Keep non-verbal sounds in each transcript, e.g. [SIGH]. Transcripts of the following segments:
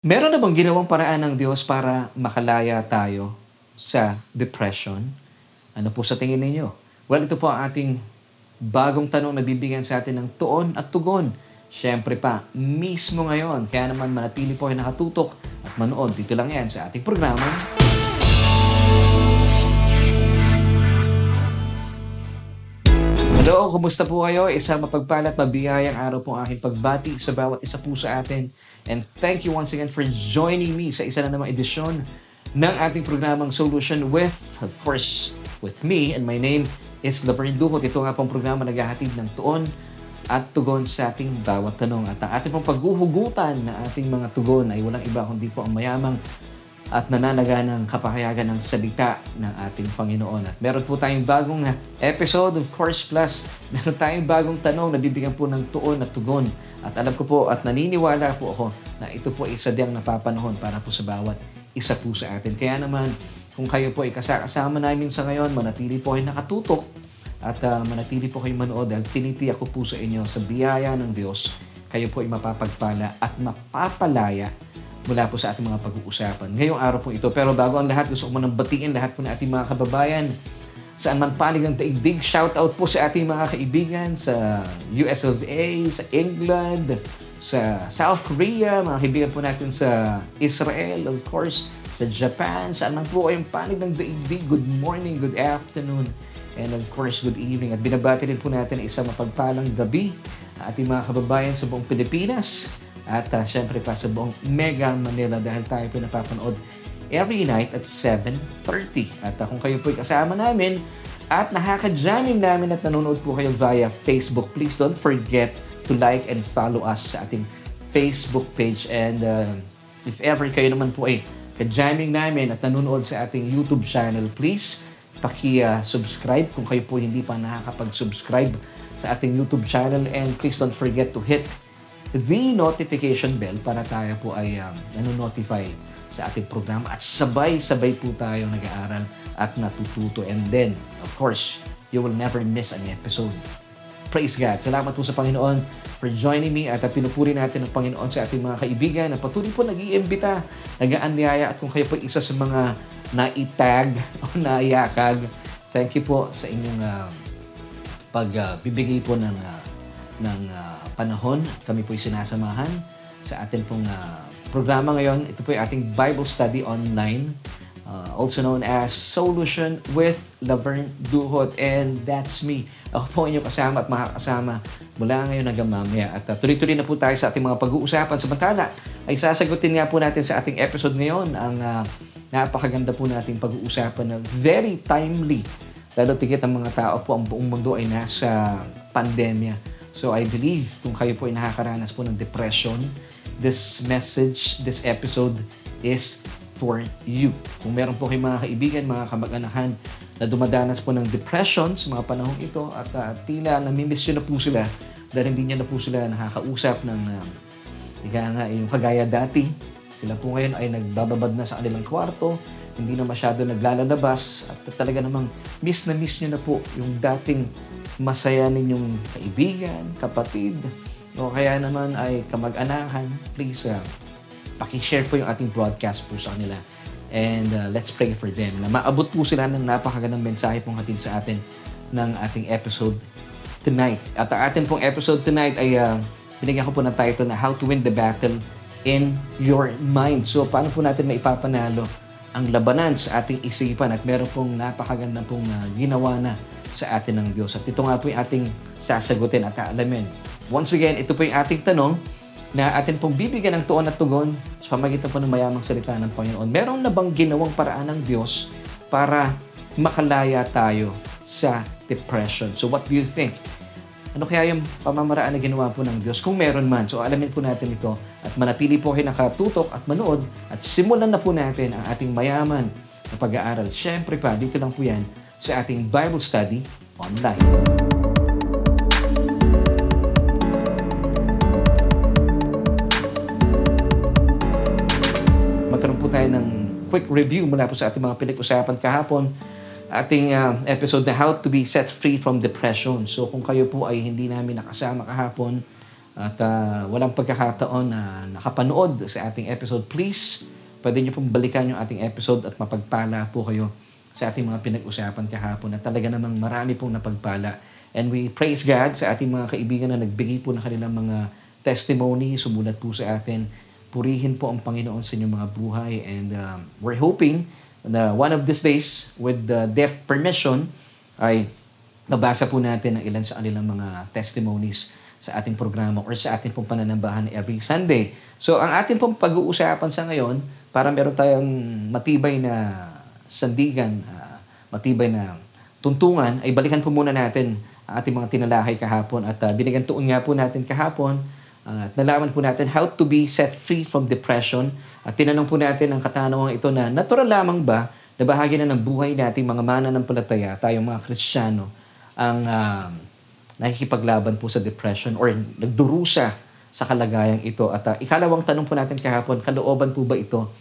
Meron na bang ginawang paraan ng Diyos para makalaya tayo sa depression? Ano po sa tingin ninyo? Well, ito po ang ating bagong tanong na bibigyan sa atin ng tuon at tugon. Siyempre pa, mismo ngayon. Kaya naman manatili po kayo nakatutok at manood. Dito lang yan sa ating programa. Hello, kumusta po kayo? Isang mapagpalat, mabiyayang araw po ang aking pagbati sa bawat isa po sa atin. And thank you once again for joining me sa isa na namang edisyon ng ating programang Solution with, of course, with me. And my name is Laverne Duhot. Ito nga pong programa naghahatid ng tuon at tugon sa ating bawat tanong. At ang ating pong paghuhugutan na ating mga tugon ay walang iba kundi po ang mayamang at nananaga ng kapahayagan ng salita ng ating Panginoon. At meron po tayong bagong episode, of course, plus [LAUGHS] meron tayong bagong tanong na bibigyan po ng tuon at tugon. At alam ko po at naniniwala po ako na ito po ay sadyang napapanahon para po sa bawat isa po sa atin. Kaya naman, kung kayo po ay kasama namin sa ngayon, manatili po kayo nakatutok at uh, manatili po kayo manood dahil tinitiyak ko po sa inyo sa biyaya ng Diyos, kayo po ay mapapagpala at mapapalaya mula po sa ating mga pag-uusapan. Ngayong araw po ito. Pero bago ang lahat, gusto ko manang batiin lahat po ng ating mga kababayan saan man panig ng daigdig. Shout out po sa ating mga kaibigan sa US of A, sa England, sa South Korea, mga kaibigan po natin sa Israel, of course, sa Japan, saan man po kayong panig ng daigdig. Good morning, good afternoon, and of course, good evening. At binabati rin po natin isang mapagpalang gabi ating mga kababayan sa buong Pilipinas at uh, syempre pa sa buong Mega Manila dahil tayo po napapanood every night at 7.30. At uh, kung kayo po kasama namin at nakaka-jamming namin at nanonood po kayo via Facebook, please don't forget to like and follow us sa ating Facebook page. And uh, if ever kayo naman po ay ka-jamming namin at nanonood sa ating YouTube channel, please paki-subscribe kung kayo po hindi pa nakakapag-subscribe sa ating YouTube channel. And please don't forget to hit the notification bell para tayo po ay um, nanonotify sa ating programa at sabay-sabay po tayo nag-aaral at natututo. And then, of course, you will never miss an episode. Praise God. Salamat po sa Panginoon for joining me at pinupuri natin ang Panginoon sa ating mga kaibigan na patuloy po nag-iimbita, nag-aanyaya at kung kayo po isa sa mga naitag [LAUGHS] o naiyakag, thank you po sa inyong uh, pagbibigay uh, po ng uh, ng uh, panahon. Kami po ay sinasamahan sa atin pong uh, programa ngayon. Ito po ay ating Bible Study Online, uh, also known as Solution with Laverne Duhot. And that's me. Ako po inyong kasama at makakasama mula ngayon hanggang mamaya. At uh, tuloy-tuloy na po tayo sa ating mga pag-uusapan. Samantala, ay sasagutin nga po natin sa ating episode ngayon ang uh, napakaganda po nating pag-uusapan na very timely. Lalo tigit ang mga tao po, ang buong mundo ay nasa pandemya So I believe kung kayo po ay nakakaranas po ng depression, this message, this episode is for you. Kung meron po kayong mga kaibigan, mga kamag-anahan na dumadanas po ng depression sa mga panahong ito at uh, tila namimiss nyo na po sila dahil hindi nyo na po sila nakakausap ng uh, nga, yung kagaya dati. Sila po ngayon ay nagbababad na sa kanilang kwarto, hindi na masyado naglalabas at talaga namang miss na miss nyo na po yung dating masaya ninyong kaibigan, kapatid, o kaya naman ay kamag-anakan, please uh, pakishare po yung ating broadcast po sa kanila. And uh, let's pray for them na maabot po sila ng napakagandang mensahe pong hatid sa atin ng ating episode tonight. At ang ating pong episode tonight ay uh, binigyan ko po ng title na How to Win the Battle in Your Mind. So paano po natin maipapanalo ang labanan sa ating isipan at meron pong napakagandang pong uh, ginawa na sa atin ng Diyos. At ito nga po yung ating sasagutin at kaalamin. Once again, ito po yung ating tanong na atin pong bibigyan ng tuon at tugon sa pamagitan po ng mayamang salita ng Panginoon. Meron na bang ginawang paraan ng Diyos para makalaya tayo sa depression? So what do you think? Ano kaya yung pamamaraan na ginawa po ng Diyos? Kung meron man. So alamin po natin ito at manatili po kayo nakatutok at manood at simulan na po natin ang ating mayaman na pag-aaral. Siyempre pa, dito lang po yan sa ating Bible study online. Magkaroon po tayo ng quick review mula po sa ating mga pinag-usapan kahapon ating uh, episode na How to be Set Free from Depression. So kung kayo po ay hindi namin nakasama kahapon, at uh, walang pagkakataon na nakapanood sa ating episode, please, pwede nyo pong balikan yung ating episode at mapagpala po kayo sa ating mga pinag-usapan kahapon at talaga namang marami pong napagpala. And we praise God sa ating mga kaibigan na nagbigay po ng kanilang mga testimony, sumulat po sa atin. Purihin po ang Panginoon sa inyong mga buhay and um, we're hoping na one of these days with the deaf permission ay mabasa po natin ang ilan sa kanilang mga testimonies sa ating programa or sa ating pong pananambahan every Sunday. So ang ating pong pag-uusapan sa ngayon, para meron tayong matibay na sandigan, uh, matibay na tuntungan, ay balikan po muna natin ang ating mga tinalahay kahapon at uh, binigyan tuon nga po natin kahapon uh, at nalaman po natin how to be set free from depression at tinanong po natin ang katanungan ito na natural lamang ba na bahagi na ng buhay nating mga mananampalataya, tayong mga Kristiyano, ang uh, nakikipaglaban po sa depression or nagdurusa sa kalagayang ito. At uh, ikalawang tanong po natin kahapon, kalooban po ba ito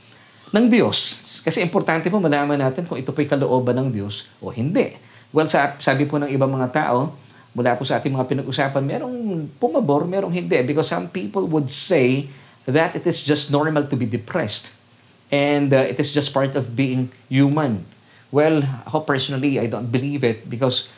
ng Diyos? Kasi importante po malaman natin kung ito po'y kalooban ng Diyos o hindi. Well, sa, sabi po ng ibang mga tao, mula po sa ating mga pinag-usapan, merong pumabor, merong hindi. Because some people would say that it is just normal to be depressed. And uh, it is just part of being human. Well, ako personally, I don't believe it because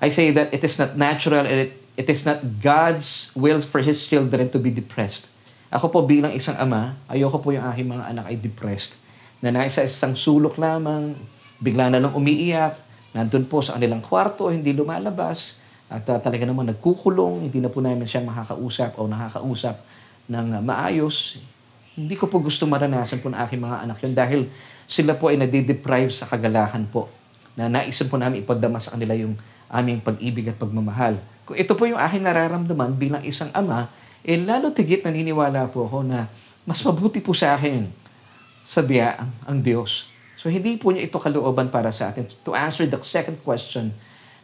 I say that it is not natural and it, it is not God's will for His children to be depressed. Ako po bilang isang ama, ayoko po yung aking mga anak ay depressed. Na nasa isang sulok lamang, bigla na lang umiiyak, nandun po sa kanilang kwarto, hindi lumalabas, at uh, talaga naman nagkukulong, hindi na po namin siya makakausap o nakakausap ng maayos. Hindi ko po gusto maranasan po ng aking mga anak yun dahil sila po ay nadideprive sa kagalahan po na naisan po namin ipadama sa kanila yung aming pag-ibig at pagmamahal. Kung ito po yung aking nararamdaman bilang isang ama, eh lalo tigit naniniwala po ako na mas mabuti po sa akin sa biyaan ang Diyos. So hindi po niya ito kalooban para sa atin. To answer the second question,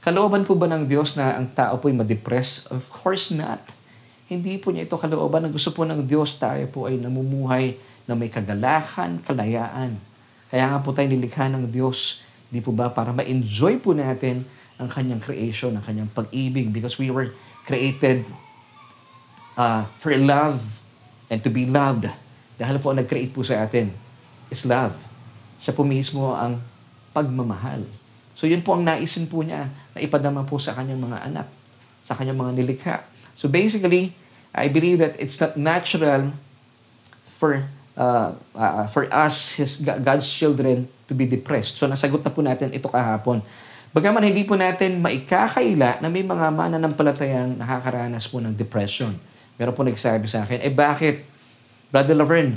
kalooban po ba ng Diyos na ang tao po ay ma-depress? Of course not. Hindi po niya ito kalooban. Ang gusto po ng Diyos tayo po ay namumuhay na may kagalakan, kalayaan. Kaya nga po tayo nilikha ng Diyos. Di po ba para ma-enjoy po natin ang kanyang creation, ang kanyang pag-ibig because we were created uh, for love and to be loved. Dahil po ang nag-create po sa atin is love. Siya po mismo ang pagmamahal. So yun po ang naisin po niya na ipadama po sa kanyang mga anak, sa kanyang mga nilikha. So basically, I believe that it's not natural for uh, uh, for us, his God's children, to be depressed. So nasagot na po natin ito kahapon. Bagaman hindi po natin maikakaila na may mga mananampalatayang nakakaranas po ng depression. Meron po nagsabi sa akin, eh bakit, Brother Laverne,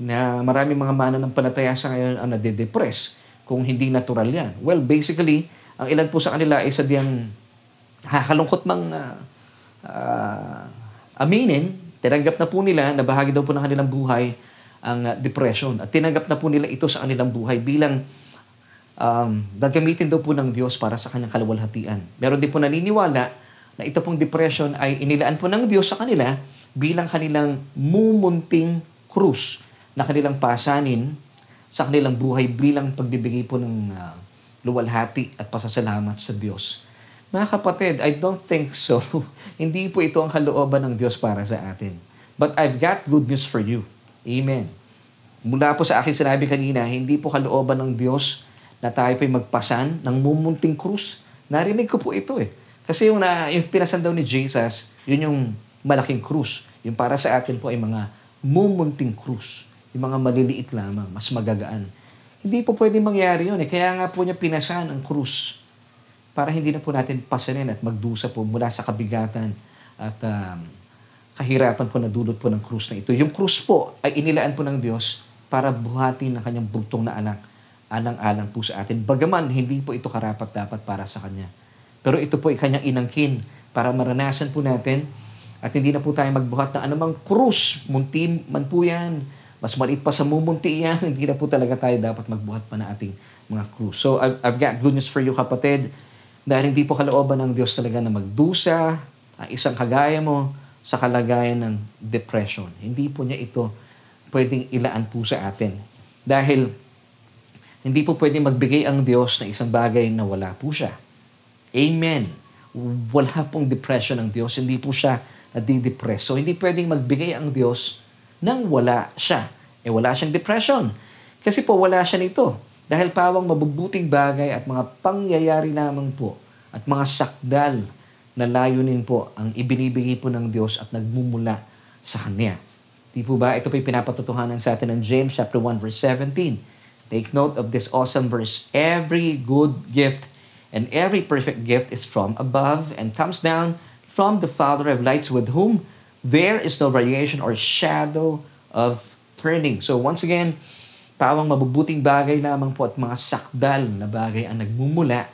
na marami mga mananampalataya sa ngayon ang nade-depress kung hindi natural yan? Well, basically, ang ilan po sa kanila ay sadyang nakakalungkot mang uh, uh, aminin, tinanggap na po nila na bahagi daw po ng kanilang buhay ang uh, depression. At tinanggap na po nila ito sa kanilang buhay bilang um, gagamitin daw po ng Diyos para sa kanyang kaluwalhatian. Meron din po naniniwala na ito pong depression ay inilaan po ng Diyos sa kanila bilang kanilang mumunting krus na kanilang pasanin sa kanilang buhay bilang pagbibigay po ng uh, luwalhati at pasasalamat sa Diyos. Mga kapatid, I don't think so. [LAUGHS] Hindi po ito ang kalooban ng Diyos para sa atin. But I've got good news for you. Amen. Mula po sa akin sinabi kanina, hindi po kalooban ng Diyos na tayo po'y magpasan ng mumunting krus. Narinig ko po ito eh. Kasi yung, na, yung pinasan daw ni Jesus, yun yung malaking krus. Yung para sa atin po ay mga mumunting krus. Yung mga maliliit lamang, mas magagaan. Hindi po pwede mangyari yun eh. Kaya nga po niya pinasan ang krus para hindi na po natin pasanin at magdusa po mula sa kabigatan at um, kahirapan po na dulot po ng krus na ito. Yung krus po ay inilaan po ng Diyos para buhatin ng kanyang bugtong na anak alang-alang po sa atin. Bagaman, hindi po ito karapat-dapat para sa Kanya. Pero ito po ay Kanyang inangkin para maranasan po natin at hindi na po tayo magbuhat ng anumang krus. Munti man po yan. Mas maliit pa sa mumunti yan. [LAUGHS] hindi na po talaga tayo dapat magbuhat pa na ating mga krus. So, I've, I've got good news for you, kapatid. Dahil hindi po kalooban ng Diyos talaga na magdusa ang isang kagaya mo sa kalagayan ng depression. Hindi po niya ito pwedeng ilaan po sa atin. Dahil hindi po pwede magbigay ang Diyos ng isang bagay na wala po siya. Amen. Wala pong depression ng Diyos. Hindi po siya nadidepress. So, hindi pwedeng magbigay ang Diyos nang wala siya. Eh, wala siyang depression. Kasi po, wala siya nito. Dahil pawang mabubuting bagay at mga pangyayari lamang po at mga sakdal na layunin po ang ibinibigay po ng Diyos at nagmumula sa Kanya. Di po ba? Ito po pinapatutuhanan sa atin ng James chapter 1 verse 17. Take note of this awesome verse. Every good gift and every perfect gift is from above and comes down from the Father of lights with whom there is no variation or shadow of turning. So once again, Pawang mabubuting bagay lamang po at mga sakdal na bagay ang nagmumula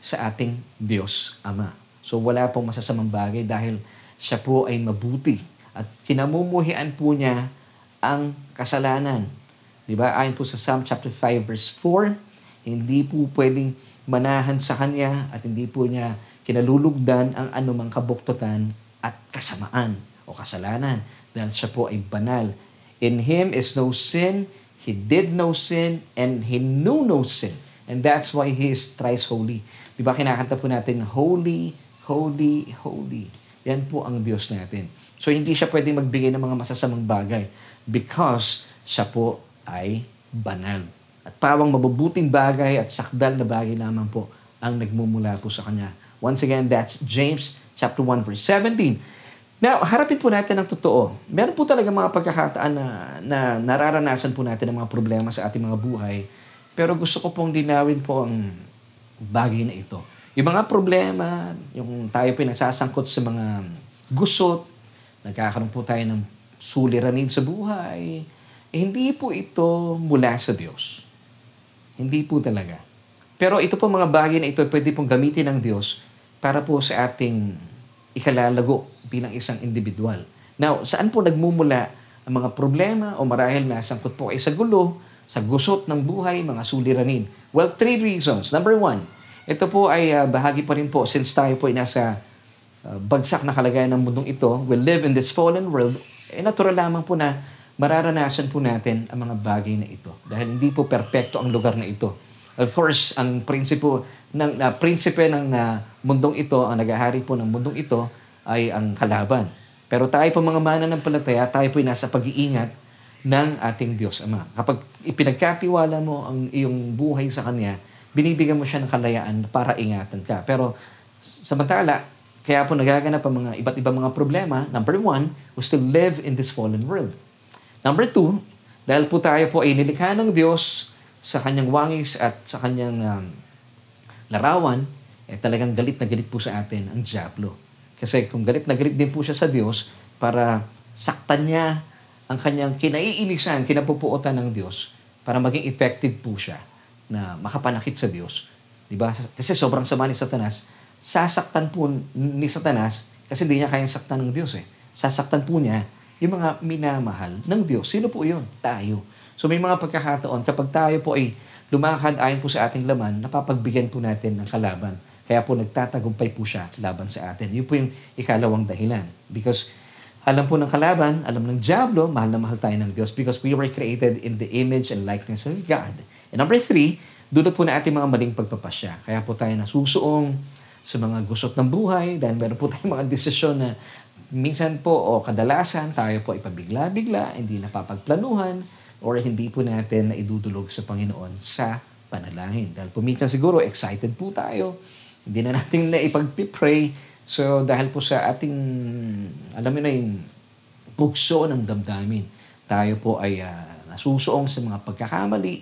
sa ating Diyos Ama. So wala pong masasamang bagay dahil siya po ay mabuti at kinamumuhian po niya ang kasalanan. Di ba? Ayon po sa Psalm chapter 5 verse 4, hindi po pwedeng manahan sa kanya at hindi po niya kinalulugdan ang anumang kabuktutan at kasamaan o kasalanan dahil siya po ay banal. In Him is no sin, He did no sin and he knew no sin. And that's why he is thrice holy. Di ba kinakanta po natin, Holy, Holy, Holy. Yan po ang Diyos natin. So hindi siya pwedeng magbigay ng mga masasamang bagay because siya po ay banal. At pawang mabubuting bagay at sakdal na bagay lamang po ang nagmumula po sa Kanya. Once again, that's James chapter 1 verse 17. Now, harapin po natin ang totoo. Meron po talaga mga pagkakataan na, na nararanasan po natin ng mga problema sa ating mga buhay. Pero gusto ko pong linawin po ang bagay na ito. Yung mga problema, yung tayo po nasasangkot sa mga gusot, nagkakaroon po tayo ng suliranin sa buhay, eh, hindi po ito mula sa Diyos. Hindi po talaga. Pero ito po mga bagay na ito pwede pong gamitin ng Diyos para po sa ating ikalalago bilang isang individual. Now, saan po nagmumula ang mga problema o marahil nasangkot po ay sa gulo, sa gusot ng buhay, mga suliranin? Well, three reasons. Number one, ito po ay uh, bahagi pa rin po since tayo po ay nasa uh, bagsak na kalagayan ng mundong ito, we live in this fallen world, eh natural lamang po na mararanasan po natin ang mga bagay na ito. Dahil hindi po perpekto ang lugar na ito. Of course, ang prinsipo ng uh, prinsipe ng uh, mundong ito, ang nagahari po ng mundong ito ay ang kalaban. Pero tayo po mga mana ng palataya, tayo po nasa pag-iingat ng ating Diyos Ama. Kapag ipinagkatiwala mo ang iyong buhay sa Kanya, binibigyan mo siya ng kalayaan para ingatan ka. Pero samantala, kaya po nagaganap ang mga iba't ibang mga problema. Number one, we still live in this fallen world. Number two, dahil po tayo po ay nilikha ng Diyos, sa kanyang wangis at sa kanyang um, larawan, eh talagang galit na galit po sa atin ang Diablo. Kasi kung galit na galit din po siya sa Diyos para saktan niya ang kanyang kinaiinisan, kinapupuotan ng Diyos para maging effective po siya na makapanakit sa Diyos. Diba? Kasi sobrang sama ni Satanas, sasaktan po ni Satanas kasi hindi niya kayang saktan ng Diyos eh. Sasaktan po niya yung mga minamahal ng Diyos. Sino po yun? Tayo. So may mga pagkakataon, kapag tayo po ay lumakad ayon po sa ating laman, napapagbigyan po natin ng kalaban. Kaya po nagtatagumpay po siya laban sa atin. Yun po yung ikalawang dahilan. Because alam po ng kalaban, alam ng Diablo, mahal na mahal tayo ng Diyos because we were created in the image and likeness of God. And number three, doon po na ating mga maling pagpapasya. Kaya po tayo nasusuong sa mga gusot ng buhay dahil meron po tayong mga desisyon na minsan po o kadalasan tayo po ipabigla-bigla, hindi napapagplanuhan, or hindi po natin na idudulog sa Panginoon sa panalangin. Dahil puminsan siguro excited po tayo, hindi na natin [LAUGHS] na ipag-pray. So dahil po sa ating, alam mo na yung pugso ng damdamin, tayo po ay uh, nasusuong sa mga pagkakamali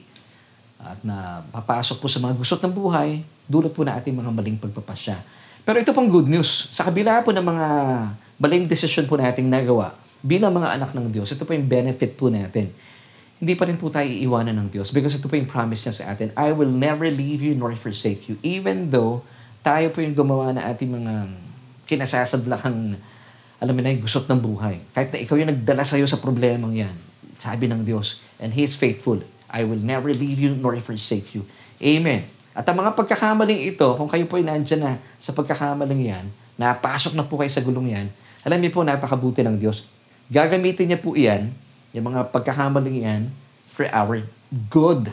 at na papasok po sa mga gusot ng buhay, dulot po na ating mga maling pagpapasya. Pero ito pong good news. Sa kabila po ng mga maling desisyon po nating nagawa bilang mga anak ng Diyos, ito po yung benefit po natin hindi pa rin po tayo iiwanan ng Diyos because ito po yung promise niya sa atin. I will never leave you nor forsake you. Even though tayo po yung gumawa na ating mga kinasasadlakang alam mo na gusot ng buhay. Kahit na ikaw yung nagdala sa'yo sa problemang yan. Sabi ng Diyos, and He is faithful. I will never leave you nor forsake you. Amen. At ang mga pagkakamaling ito, kung kayo po ay nandyan na sa pagkakamaling yan, napasok na po kayo sa gulong yan, alam niyo po, napakabuti ng Diyos. Gagamitin niya po iyan yung mga pagkakamaling yan for our good.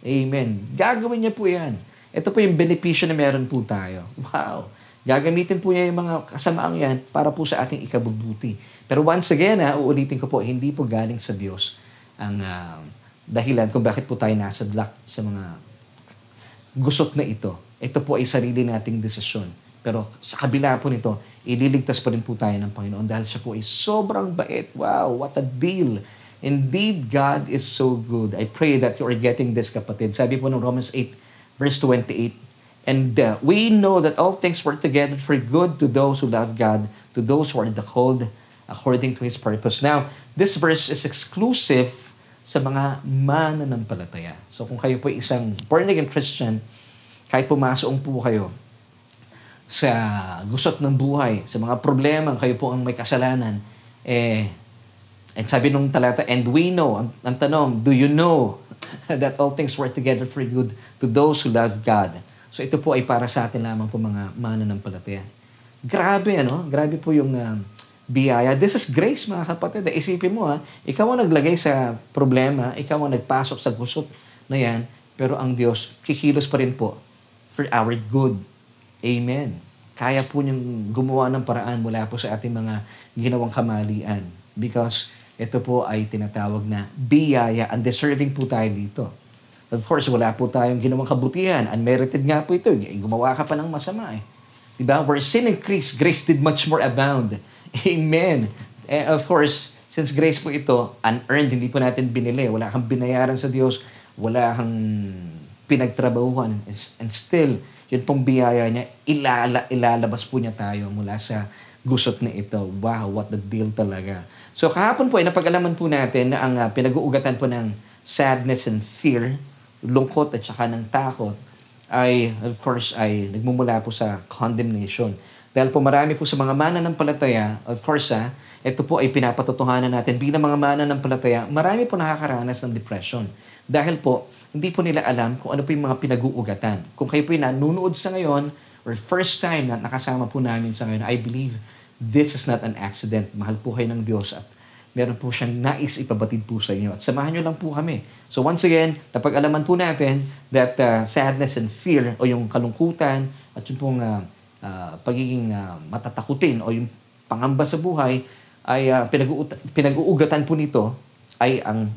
Amen. Gagawin niya po yan. Ito po yung benepisyo na meron po tayo. Wow. Gagamitin po niya yung mga kasamaang yan para po sa ating ikabubuti. Pero once again, ha, uulitin ko po, hindi po galing sa Diyos ang uh, dahilan kung bakit po tayo nasa luck sa mga gusot na ito. Ito po ay sarili nating desisyon. Pero sa kabila po nito, ililigtas pa rin po tayo ng Panginoon dahil siya po ay sobrang bait. Wow, what a deal! Indeed, God is so good. I pray that you are getting this, kapatid. Sabi po ng Romans 8, verse 28, And uh, we know that all things work together for good to those who love God, to those who are the called according to His purpose. Now, this verse is exclusive sa mga mananampalataya. So kung kayo po isang born-again Christian, kahit pumasok po kayo sa gusot ng buhay, sa mga problema, kayo po ang may kasalanan, eh, and sabi nung talata, and we know, ang, ang tanong, do you know [LAUGHS] that all things work together for good to those who love God? So ito po ay para sa atin lamang po mga mananampalataya. Grabe ano? Grabe po yung uh, biyaya. This is grace mga kapatid. Isipin mo ha, ikaw ang naglagay sa problema, ikaw ang nagpasok sa gusot na yan, pero ang Diyos kikilos pa rin po for our good. Amen. Kaya po niyang gumawa ng paraan mula po sa ating mga ginawang kamalian. Because ito po ay tinatawag na biyaya. Undeserving po tayo dito. Of course, wala po tayong ginawang kabutihan. Unmerited nga po ito. Gumawa ka pa ng masama eh. Diba? Where sin increased, grace did much more abound. [LAUGHS] Amen. And of course, since grace po ito, unearned, hindi po natin binili. Wala kang binayaran sa Diyos. Wala kang pinagtrabahuhan. And still, yun pong biyaya niya, ilala, ilalabas po niya tayo mula sa gusot na ito. Wow, what the deal talaga. So kahapon po ay napag-alaman po natin na ang uh, pinag-uugatan po ng sadness and fear lungkot at saka ng takot ay, of course, ay nagmumula po sa condemnation. Dahil po marami po sa mga mananampalataya, of course, ha, ito po ay pinapatotohanan natin bilang mga mananampalataya, marami po nakakaranas ng depression. Dahil po, hindi po nila alam kung ano po yung mga pinag-uugatan. Kung kayo po yung nanunood sa ngayon, or first time na nakasama po namin sa ngayon, I believe this is not an accident. Mahal po kayo ng Diyos at meron po siyang nais ipabatid po sa inyo. At samahan nyo lang po kami. So once again, napag-alaman po natin that uh, sadness and fear o yung kalungkutan at yung pong uh, uh, pagiging uh, matatakutin o yung pangamba sa buhay ay uh, pinag-uugatan po nito ay ang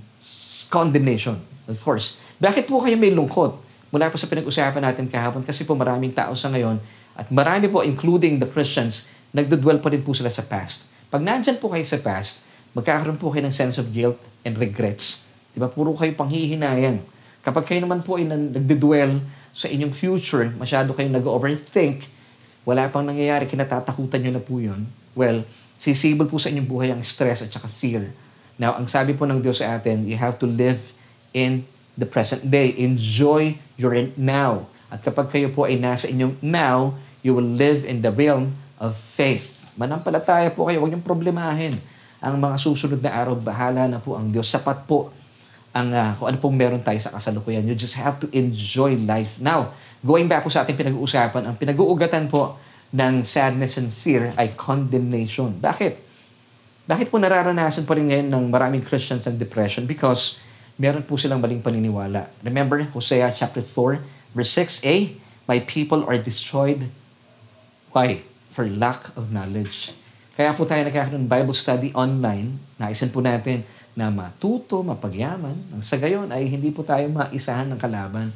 condemnation. Of course. Bakit po kayo may lungkot? Mula po sa pinag-usapan natin kahapon kasi po maraming tao sa ngayon at marami po including the Christians nagdudwell pa rin po sila sa past. Pag nandyan po kayo sa past, magkakaroon po kayo ng sense of guilt and regrets. Di ba? Puro kayo panghihinayang. Kapag kayo naman po ay nagdedwell sa inyong future, masyado kayong nag-overthink, wala pang nangyayari, kinatatakutan nyo na po yun, well, sisibol po sa inyong buhay ang stress at saka fear. Now, ang sabi po ng Diyos sa atin, you have to live in the present day. Enjoy your now. At kapag kayo po ay nasa inyong now, you will live in the realm of faith. Manampalataya po kayo, huwag niyong problemahin ang mga susunod na araw, bahala na po ang Diyos. Sapat po ang uh, kung ano pong meron tayo sa kasalukuyan. You just have to enjoy life. Now, going back po sa ating pinag-uusapan, ang pinag-uugatan po ng sadness and fear ay condemnation. Bakit? Bakit po nararanasan po rin ngayon ng maraming Christians ang depression? Because meron po silang maling paniniwala. Remember, Hosea chapter 4, verse 6a, My people are destroyed. Why? For lack of knowledge. Kaya po tayo nagkakaroon Bible study online. Naisan po natin na matuto, mapagyaman. Ang sa gayon ay hindi po tayo maisahan ng kalaban.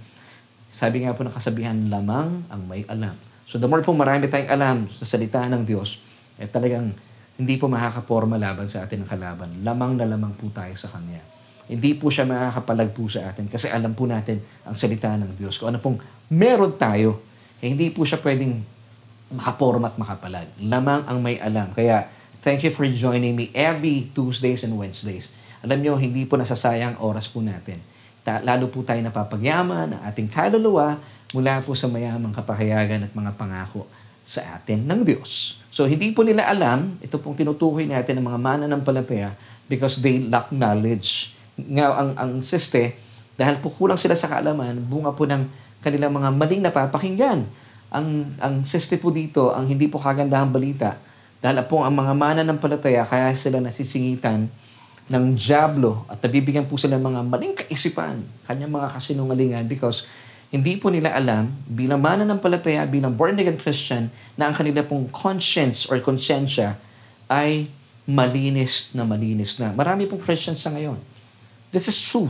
Sabi nga po ng kasabihan, lamang ang may alam. So the more po marami tayong alam sa salita ng Diyos, eh talagang hindi po makakaporma laban sa atin ng kalaban. Lamang na lamang po tayo sa Kanya. Hindi po siya makakapalag po sa atin kasi alam po natin ang salita ng Diyos. Kung ano pong meron tayo, eh hindi po siya pwedeng makaporma at makapalag. Lamang ang may alam. Kaya, thank you for joining me every Tuesdays and Wednesdays. Alam nyo, hindi po nasasayang oras po natin. Ta- lalo po tayo napapagyaman ng ating kaluluwa mula po sa mayamang kapahayagan at mga pangako sa atin ng Diyos. So, hindi po nila alam, ito pong tinutukoy natin ng mga mananampalataya because they lack knowledge. Nga, ang, ang siste, dahil po kulang sila sa kaalaman, bunga po ng kanilang mga maling napapakinggan ang, ang siste po dito, ang hindi po kagandahang balita, dahil po ang mga mana ng palataya, kaya sila nasisingitan ng Diablo at nabibigyan po sila ng mga maling kaisipan, kanyang mga kasinungalingan because hindi po nila alam bilang mananampalataya, bilang born-again Christian, na ang kanila pong conscience or konsensya ay malinis na malinis na. Marami pong Christians sa ngayon. This is true.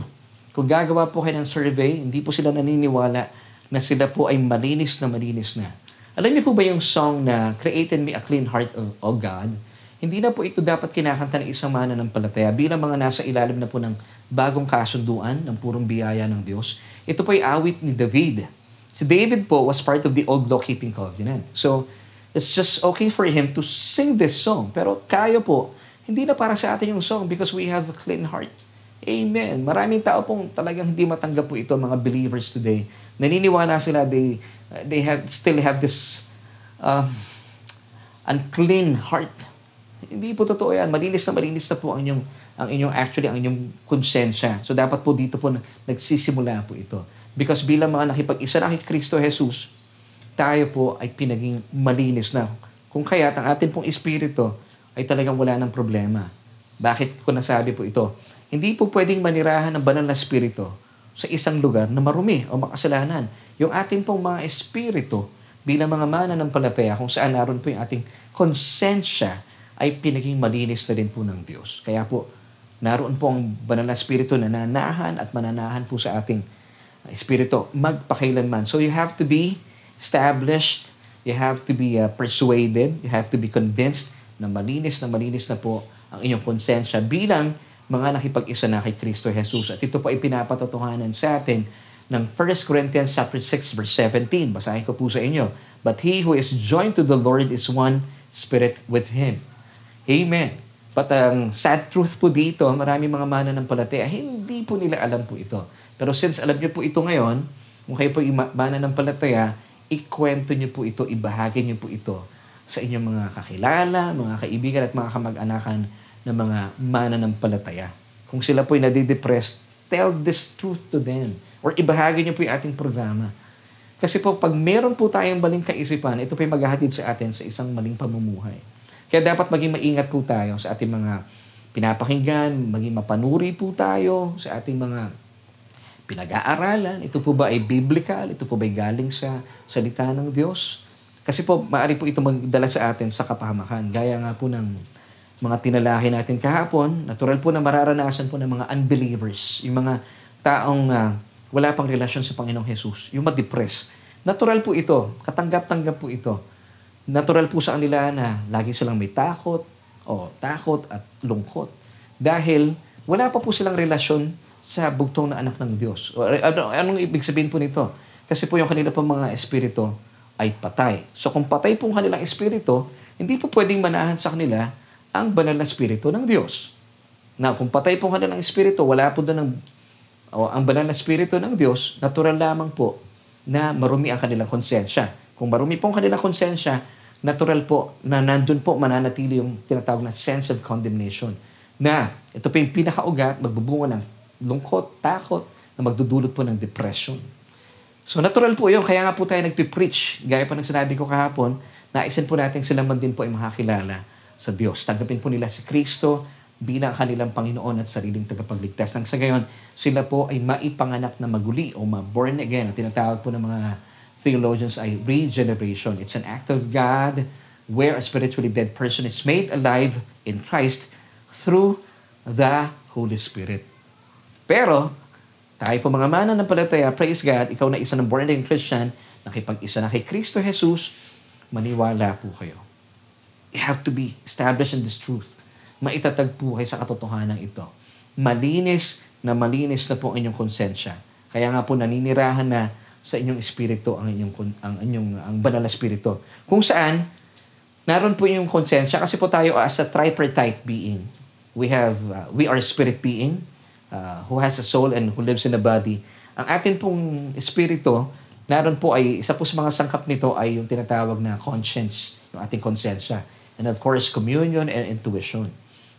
Kung gagawa po kayo ng survey, hindi po sila naniniwala na sila po ay malinis na malinis na. Alam niyo po ba yung song na Create in Me a Clean Heart, O, o God? Hindi na po ito dapat kinakanta ng isang mananampalataya bilang mga nasa ilalim na po ng bagong kasunduan ng purong biyaya ng Diyos. Ito po ay awit ni David. Si David po was part of the old law-keeping covenant. So, it's just okay for him to sing this song. Pero kayo po, hindi na para sa atin yung song because we have a clean heart. Amen. Maraming tao pong talagang hindi matanggap po ito, mga believers today. Naniniwala sila, they, they have, still have this um, unclean heart. Hindi po totoo yan. Malinis na malinis na po ang inyong ang inyong actually ang inyong konsensya. So dapat po dito po nagsisimula po ito. Because bilang mga nakipag-isa na kay Kristo Jesus, tayo po ay pinaging malinis na. Kung kaya ang atin pong espiritu ay talagang wala ng problema. Bakit ko nasabi po ito? Hindi po pwedeng manirahan ng banal na espiritu sa isang lugar na marumi o makasalanan. Yung atin pong mga espiritu bilang mga mana ng palataya kung saan naroon po yung ating konsensya ay pinaging malinis na din po ng Diyos. Kaya po, naroon po ang banal na espiritu na nanahan at mananahan po sa ating espiritu magpakailanman. So you have to be established, you have to be uh, persuaded, you have to be convinced na malinis na malinis na po ang inyong konsensya bilang mga nakipag-isa na kay Kristo Jesus. At ito po ay pinapatotohanan sa atin ng 1 Corinthians chapter 6 verse 17. Basahin ko po sa inyo. But he who is joined to the Lord is one spirit with him. Amen. But ang sad truth po dito, marami mga mana ng palataya, hindi po nila alam po ito. Pero since alam niyo po ito ngayon, kung kayo po mana ng palataya, ikwento niyo po ito, ibahagi niyo po ito sa inyong mga kakilala, mga kaibigan at mga kamag-anakan ng mga mana ng palataya. Kung sila po ay nadidepressed, tell this truth to them. Or ibahagi niyo po yung ating programa. Kasi po, pag meron po tayong maling kaisipan, ito po ay maghahatid sa atin sa isang maling pamumuhay. Kaya dapat maging maingat po tayo sa ating mga pinapakinggan, maging mapanuri po tayo sa ating mga pinag-aaralan. Ito po ba ay biblical? Ito po ba ay galing sa salita ng Diyos? Kasi po, maaari po ito magdala sa atin sa kapahamakan. Gaya nga po ng mga tinalahi natin kahapon, natural po na mararanasan po ng mga unbelievers, yung mga taong uh, wala pang relasyon sa Panginoong Jesus, yung ma-depress. Natural po ito, katanggap-tanggap po ito natural po sa kanila na lagi silang may takot o takot at lungkot. Dahil wala pa po silang relasyon sa bugtong na anak ng Diyos. O, ano, anong ibig sabihin po nito? Kasi po yung kanila po mga espiritu ay patay. So kung patay po kanilang espiritu, hindi po pwedeng manahan sa kanila ang banal na espiritu ng Diyos. Na kung patay po kanilang espiritu, wala po doon ang, o, ang banal na espiritu ng Diyos, natural lamang po na marumi ang kanilang konsensya. Kung marumi po ang kanilang konsensya, natural po na nandun po mananatili yung tinatawag na sense of condemnation. Na ito po yung pinakaugat, magbubunga ng lungkot, takot, na magdudulot po ng depression. So natural po yun, kaya nga po tayo nagpipreach. Gaya pa ng sinabi ko kahapon, naisin po natin sila man din po ay makakilala sa Diyos. Tanggapin po nila si Kristo bilang kanilang Panginoon at sariling tagapagligtas. Nang sa gayon, sila po ay maipanganak na maguli o ma-born again. At tinatawag po ng mga theologians ay regeneration. It's an act of God where a spiritually dead person is made alive in Christ through the Holy Spirit. Pero, tayo po mga mana ng palataya, praise God, ikaw na isa ng born-again Christian, nakipag-isa na kay Kristo Jesus, maniwala po kayo. Have to be established in this truth. Maitatag sa katotohanan ito. Malinis na malinis na po ang inyong konsensya. Kaya nga po naninirahan na sa inyong espiritu ang inyong ang inyong ang banal na espiritu. Kung saan naroon po yung konsensya kasi po tayo as a tripartite being. We have uh, we are spirit being uh, who has a soul and who lives in a body. Ang atin pong espiritu, naroon po ay isa po sa mga sangkap nito ay yung tinatawag na conscience, yung ating konsensya. And of course, communion and intuition.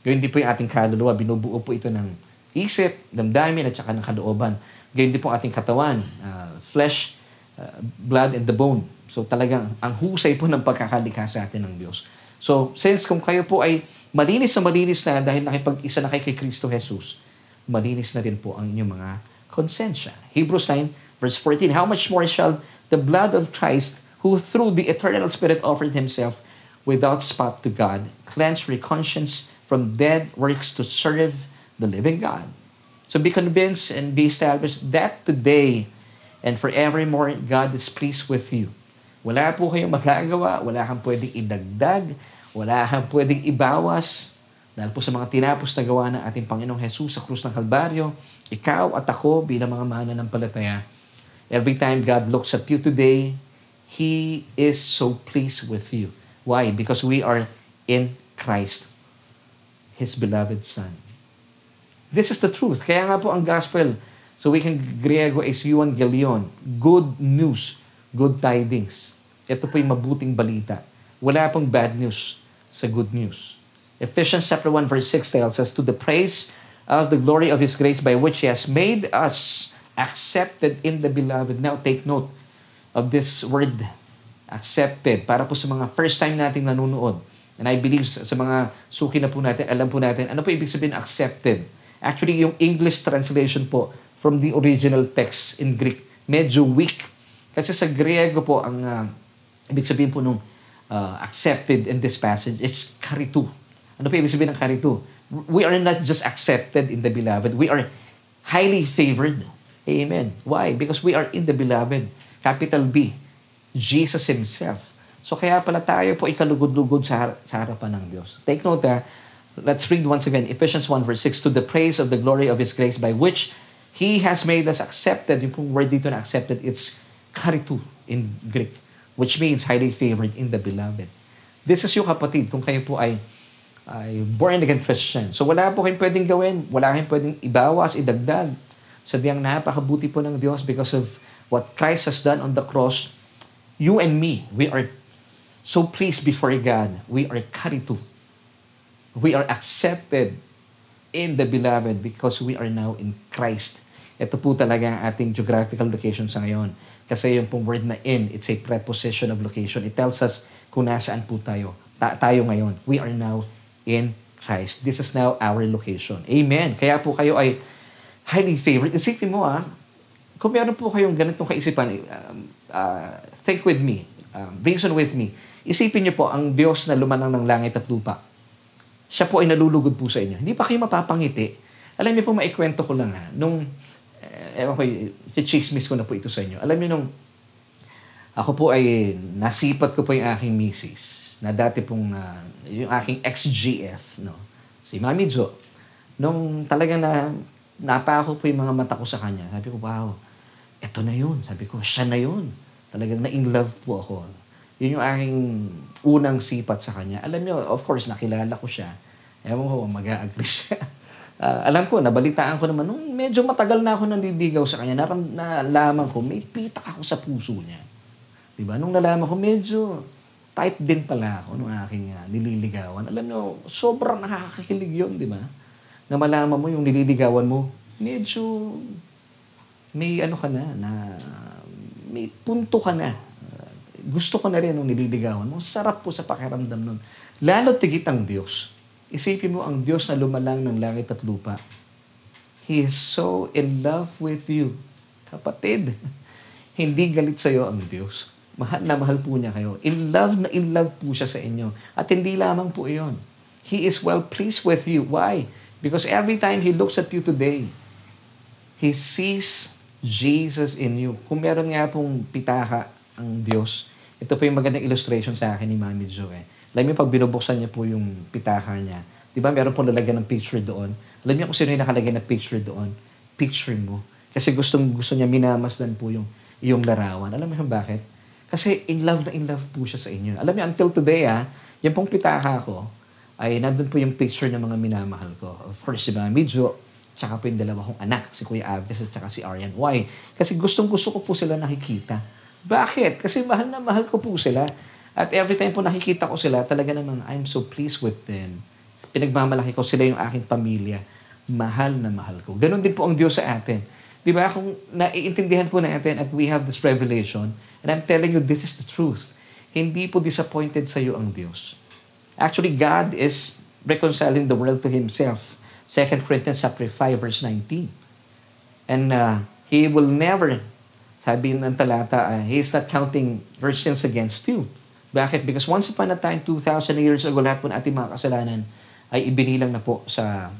Yun din po yung ating kaluluwa. Binubuo po ito ng isip, damdamin, at saka ng kalooban. Ganyan din po ating katawan, uh, flesh, uh, blood, and the bone. So talagang ang husay po ng pagkakalikha sa atin ng Diyos. So since kung kayo po ay malinis na malinis na dahil nakipag-isa na kay, kay Kristo Jesus, malinis na din po ang inyong mga konsensya. Hebrews 9 Verse 14, How much more shall the blood of Christ, who through the eternal Spirit offered himself without spot to God, cleanse your conscience from dead works to serve the living God. So be convinced and be established that today and forevermore, God is pleased with you. Wala po kayong magagawa, wala kang pwedeng idagdag, wala kang pwedeng ibawas. Dahil po sa mga tinapos na gawa ng ating Panginoong Jesus sa krus ng Kalbaryo, ikaw at ako bilang mga mananampalataya, every time God looks at you today, He is so pleased with you. Why? Because we are in Christ, His beloved Son. This is the truth. Kaya nga po ang gospel, so we can Griego is euangelion, good news, good tidings. Ito po yung mabuting balita. Wala pong bad news sa good news. Ephesians chapter 1 verse 6 tells us, To the praise of the glory of His grace by which He has made us accepted in the beloved. Now take note of this word, accepted. Para po sa mga first time nating nanonood. And I believe sa, mga suki na po natin, alam po natin, ano po ibig sabihin accepted? Actually, yung English translation po from the original text in Greek, medyo weak. Kasi sa Griego po, ang uh, ibig sabihin po nung uh, accepted in this passage is karitu. Ano po ibig sabihin ng karitu? We are not just accepted in the beloved, we are highly favored. Amen. Why? Because we are in the beloved. Capital B. Jesus Himself. So kaya pala tayo po ikalugod-lugod sa, sa harapan ng Diyos. Take note ha, let's read once again Ephesians 1 verse 6, To the praise of the glory of His grace by which He has made us accepted. Yung pong word dito na accepted, it's karitu in Greek, which means highly favored in the beloved. This is yung kapatid, kung kayo po ay, ay born again Christian. So wala po kayong pwedeng gawin, wala kayong pwedeng ibawas, idagdag. Sabihan napakabuti po ng Diyos because of what Christ has done on the cross. You and me, we are so pleased before God. We are karitu. We are accepted in the beloved because we are now in Christ. Ito po talaga ang ating geographical location sa ngayon. Kasi yung pong word na in, it's a preposition of location. It tells us kung nasaan po tayo. Ta- tayo ngayon. We are now in Christ. This is now our location. Amen. Kaya po kayo ay highly favored. Isipin mo ah, kung meron po kayong ganitong kaisipan, um, uh, think with me, um, reason with me. Isipin niyo po ang Diyos na lumanang ng langit at lupa. Siya po ay nalulugod po sa inyo. Hindi pa kayo mapapangiti. Alam niyo po, maikwento ko lang ha. Nung, eh, ewan ko, si chismis ko na po ito sa inyo. Alam niyo nung, ako po ay nasipat ko po yung aking misis na dati pong, uh, yung aking ex-GF, no? si Mami Jo. Nung talagang na, napako po yung mga mata ko sa kanya. Sabi ko, wow, eto na yun. Sabi ko, siya na yun. Talagang na-in love po ako. Yun yung aking unang sipat sa kanya. Alam niyo, of course, nakilala ko siya. Ewan ko, mag-a-agree [LAUGHS] siya. Uh, alam ko, nabalitaan ko naman, nung medyo matagal na ako nanliligaw sa kanya, naram, nalaman ko, may pitak ako sa puso niya. Diba? Nung nalaman ko, medyo type din pala ako nung aking uh, nililigawan. Alam niyo, sobrang nakakakilig yun, di ba? Na malaman mo yung nililigawan mo, medyo may ano ka na, na may punto ka na gusto ko na rin nung nililigawan mo. Sarap po sa pakiramdam nun. Lalo tigit ang Diyos. Isipin mo ang Diyos na lumalang ng langit at lupa. He is so in love with you. Kapatid, [LAUGHS] hindi galit sa'yo ang Diyos. Mahal na mahal po niya kayo. In love na in love po siya sa inyo. At hindi lamang po iyon. He is well pleased with you. Why? Because every time He looks at you today, He sees Jesus in you. Kung meron nga pong pitaka ang Diyos, ito po yung magandang illustration sa akin ni Mami Jo eh. Alam niyo, pag binubuksan niya po yung pitaka niya, di ba meron pong lalagyan ng picture doon? Alam niyo kung sino yung nakalagay na picture doon? Picture mo. Kasi gusto, gusto niya minamasdan po yung, yung larawan. Alam niyo bakit? Kasi in love na in love po siya sa inyo. Alam niyo, until today ah, yung pong pitaka ko, ay nandun po yung picture ng mga minamahal ko. Of course, si Mami Jo, tsaka po yung dalawa kong anak, si Kuya Aves at tsaka si Arian. Why? Kasi gustong gusto ko po sila nakikita bakit? Kasi mahal na mahal ko po sila. At every time po nakikita ko sila, talaga naman, I'm so pleased with them. Pinagmamalaki ko sila yung aking pamilya. Mahal na mahal ko. Ganon din po ang Diyos sa atin. Di ba? Kung naiintindihan po natin at we have this revelation, and I'm telling you, this is the truth. Hindi po disappointed sa iyo ang Diyos. Actually, God is reconciling the world to Himself. 2 Corinthians chapter 5, verse 19. And uh, He will never Sabi ng talata, uh, He is not counting your sins against you. Bakit? Because once upon a time, 2,000 years ago, lahat po ng ating mga kasalanan ay ibinilang na po sa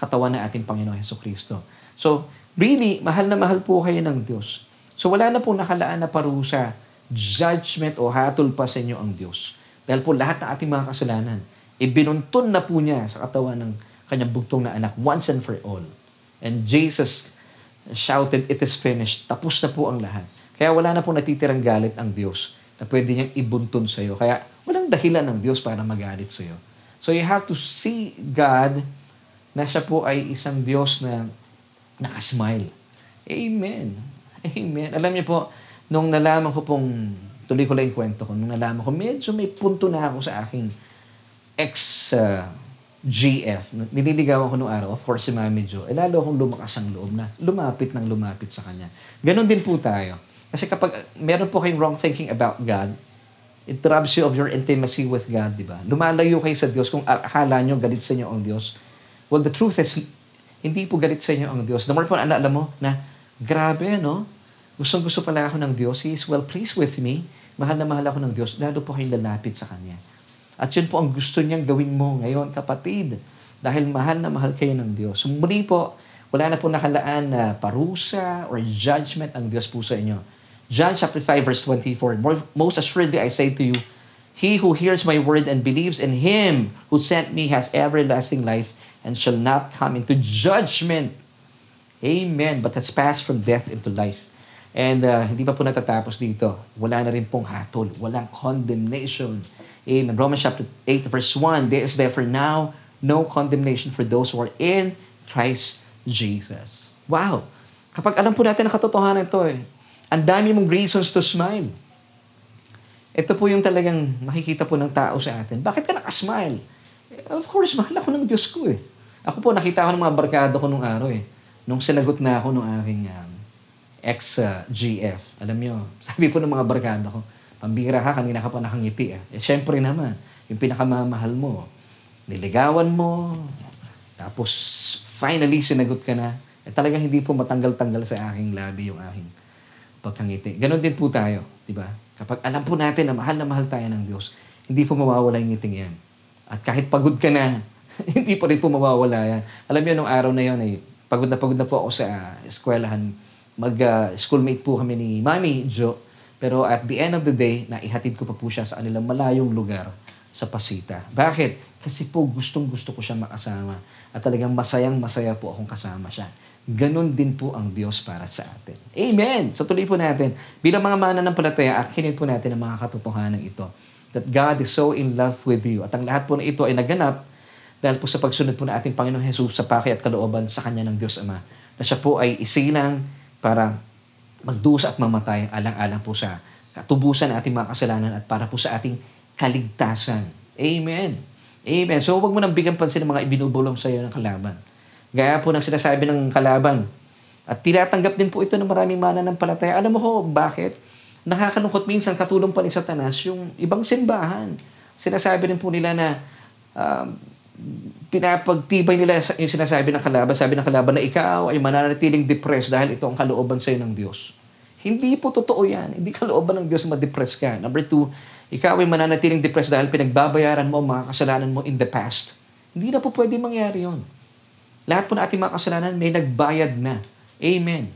katawan ng ating Panginoon Heso Kristo. So, really, mahal na mahal po kayo ng Diyos. So, wala na po nakalaan na parusa, judgment o hatol pa sa inyo ang Diyos. Dahil po lahat ng ating mga kasalanan, ibinuntun na po niya sa katawan ng kanyang bugtong na anak once and for all. And Jesus shouted, it is finished. Tapos na po ang lahat. Kaya wala na po natitirang galit ang Diyos na pwede niyang ibuntun sa iyo. Kaya walang dahilan ng Diyos para magalit sa iyo. So you have to see God na siya po ay isang Diyos na nakasmile. Amen. Amen. Alam niyo po, nung nalaman ko pong, tuloy ko lang yung kwento ko, nung nalaman ko, medyo may punto na ako sa aking ex uh, GF. Nililigawan ko nung araw, of course si Mami Jo, eh lalo akong lumakas ang loob na lumapit ng lumapit sa kanya. Ganon din po tayo. Kasi kapag meron po kayong wrong thinking about God, it robs you of your intimacy with God, di ba? Lumalayo kayo sa Diyos kung akala nyo galit sa inyo ang Diyos. Well, the truth is, hindi po galit sa inyo ang Diyos. The more po alam mo na, grabe, no? Gustong gusto pala ako ng Diyos. He is well pleased with me. Mahal na mahal ako ng Diyos. Lalo po kayong lalapit sa Kanya. At yun po ang gusto niyang gawin mo ngayon, kapatid. Dahil mahal na mahal kayo ng Diyos. Muli po, wala na po nakalaan na parusa or judgment ang Diyos po sa inyo. John chapter 5 verse 24, Most assuredly I say to you, He who hears my word and believes in Him who sent me has everlasting life and shall not come into judgment. Amen. But has passed from death into life. And uh, hindi pa po natatapos dito. Wala na rin pong hatol. Walang condemnation in Romans chapter 8 verse 1, there is therefore now no condemnation for those who are in Christ Jesus. Wow! Kapag alam po natin ang katotohanan ito eh, ang dami mong reasons to smile. Ito po yung talagang makikita po ng tao sa atin. Bakit ka nakasmile? Of course, mahal ako ng Diyos ko eh. Ako po, nakita ko ng mga barkado ko nung araw eh. Nung sinagot na ako nung aking um, ex-GF. Uh, Alam nyo, [LAUGHS] sabi po ng mga barkado ko, Pambira ka, kanina ka pa nakangiti. Eh. eh syempre naman, yung pinakamamahal mo, niligawan mo, tapos finally sinagot ka na. Eh talagang hindi po matanggal-tanggal sa aking labi yung aking pagkangiti. Ganon din po tayo, di ba? Kapag alam po natin na mahal na mahal tayo ng Diyos, hindi po mawawala yung ngiting yan. At kahit pagod ka na, [LAUGHS] hindi pa rin po mawawala yan. Alam niyo, nung araw na yon ay pagod na pagod na po ako sa uh, eskwelahan. Mag-schoolmate uh, po kami ni Mami Jo pero at the end of the day, naihatid ko pa po siya sa kanilang malayong lugar sa Pasita. Bakit? Kasi po gustong gusto ko siya makasama. At talagang masayang masaya po akong kasama siya. Ganon din po ang Diyos para sa atin. Amen! So tuloy po natin. Bilang mga mananampalataya, akinin po natin ang mga katotohanan ito. That God is so in love with you. At ang lahat po na ito ay naganap dahil po sa pagsunod po na ating Panginoong Jesus sa paki at kalooban sa Kanya ng Diyos Ama. Na siya po ay isilang para magdusa at mamatay alang-alang po sa katubusan ng ating mga kasalanan at para po sa ating kaligtasan. Amen. Amen. So huwag mo nang bigyan pansin ng mga ibinubulong sa iyo ng kalaban. Gaya po ng sinasabi ng kalaban. At tinatanggap din po ito ng maraming mananampalataya. Alam mo ko bakit? Nakakalungkot minsan katulong pa ni Satanas yung ibang simbahan. Sinasabi rin po nila na um, pinapagtibay nila yung sinasabi ng kalaban, sabi ng kalaban na ikaw ay mananatiling depressed dahil ito ang kalooban sa iyo ng Diyos. Hindi po totoo yan. Hindi kalooban ng Diyos ma-depress ka. Number two, ikaw ay mananatiling depressed dahil pinagbabayaran mo ang mga kasalanan mo in the past. Hindi na po pwede mangyari yon. Lahat po na ating mga kasalanan may nagbayad na. Amen.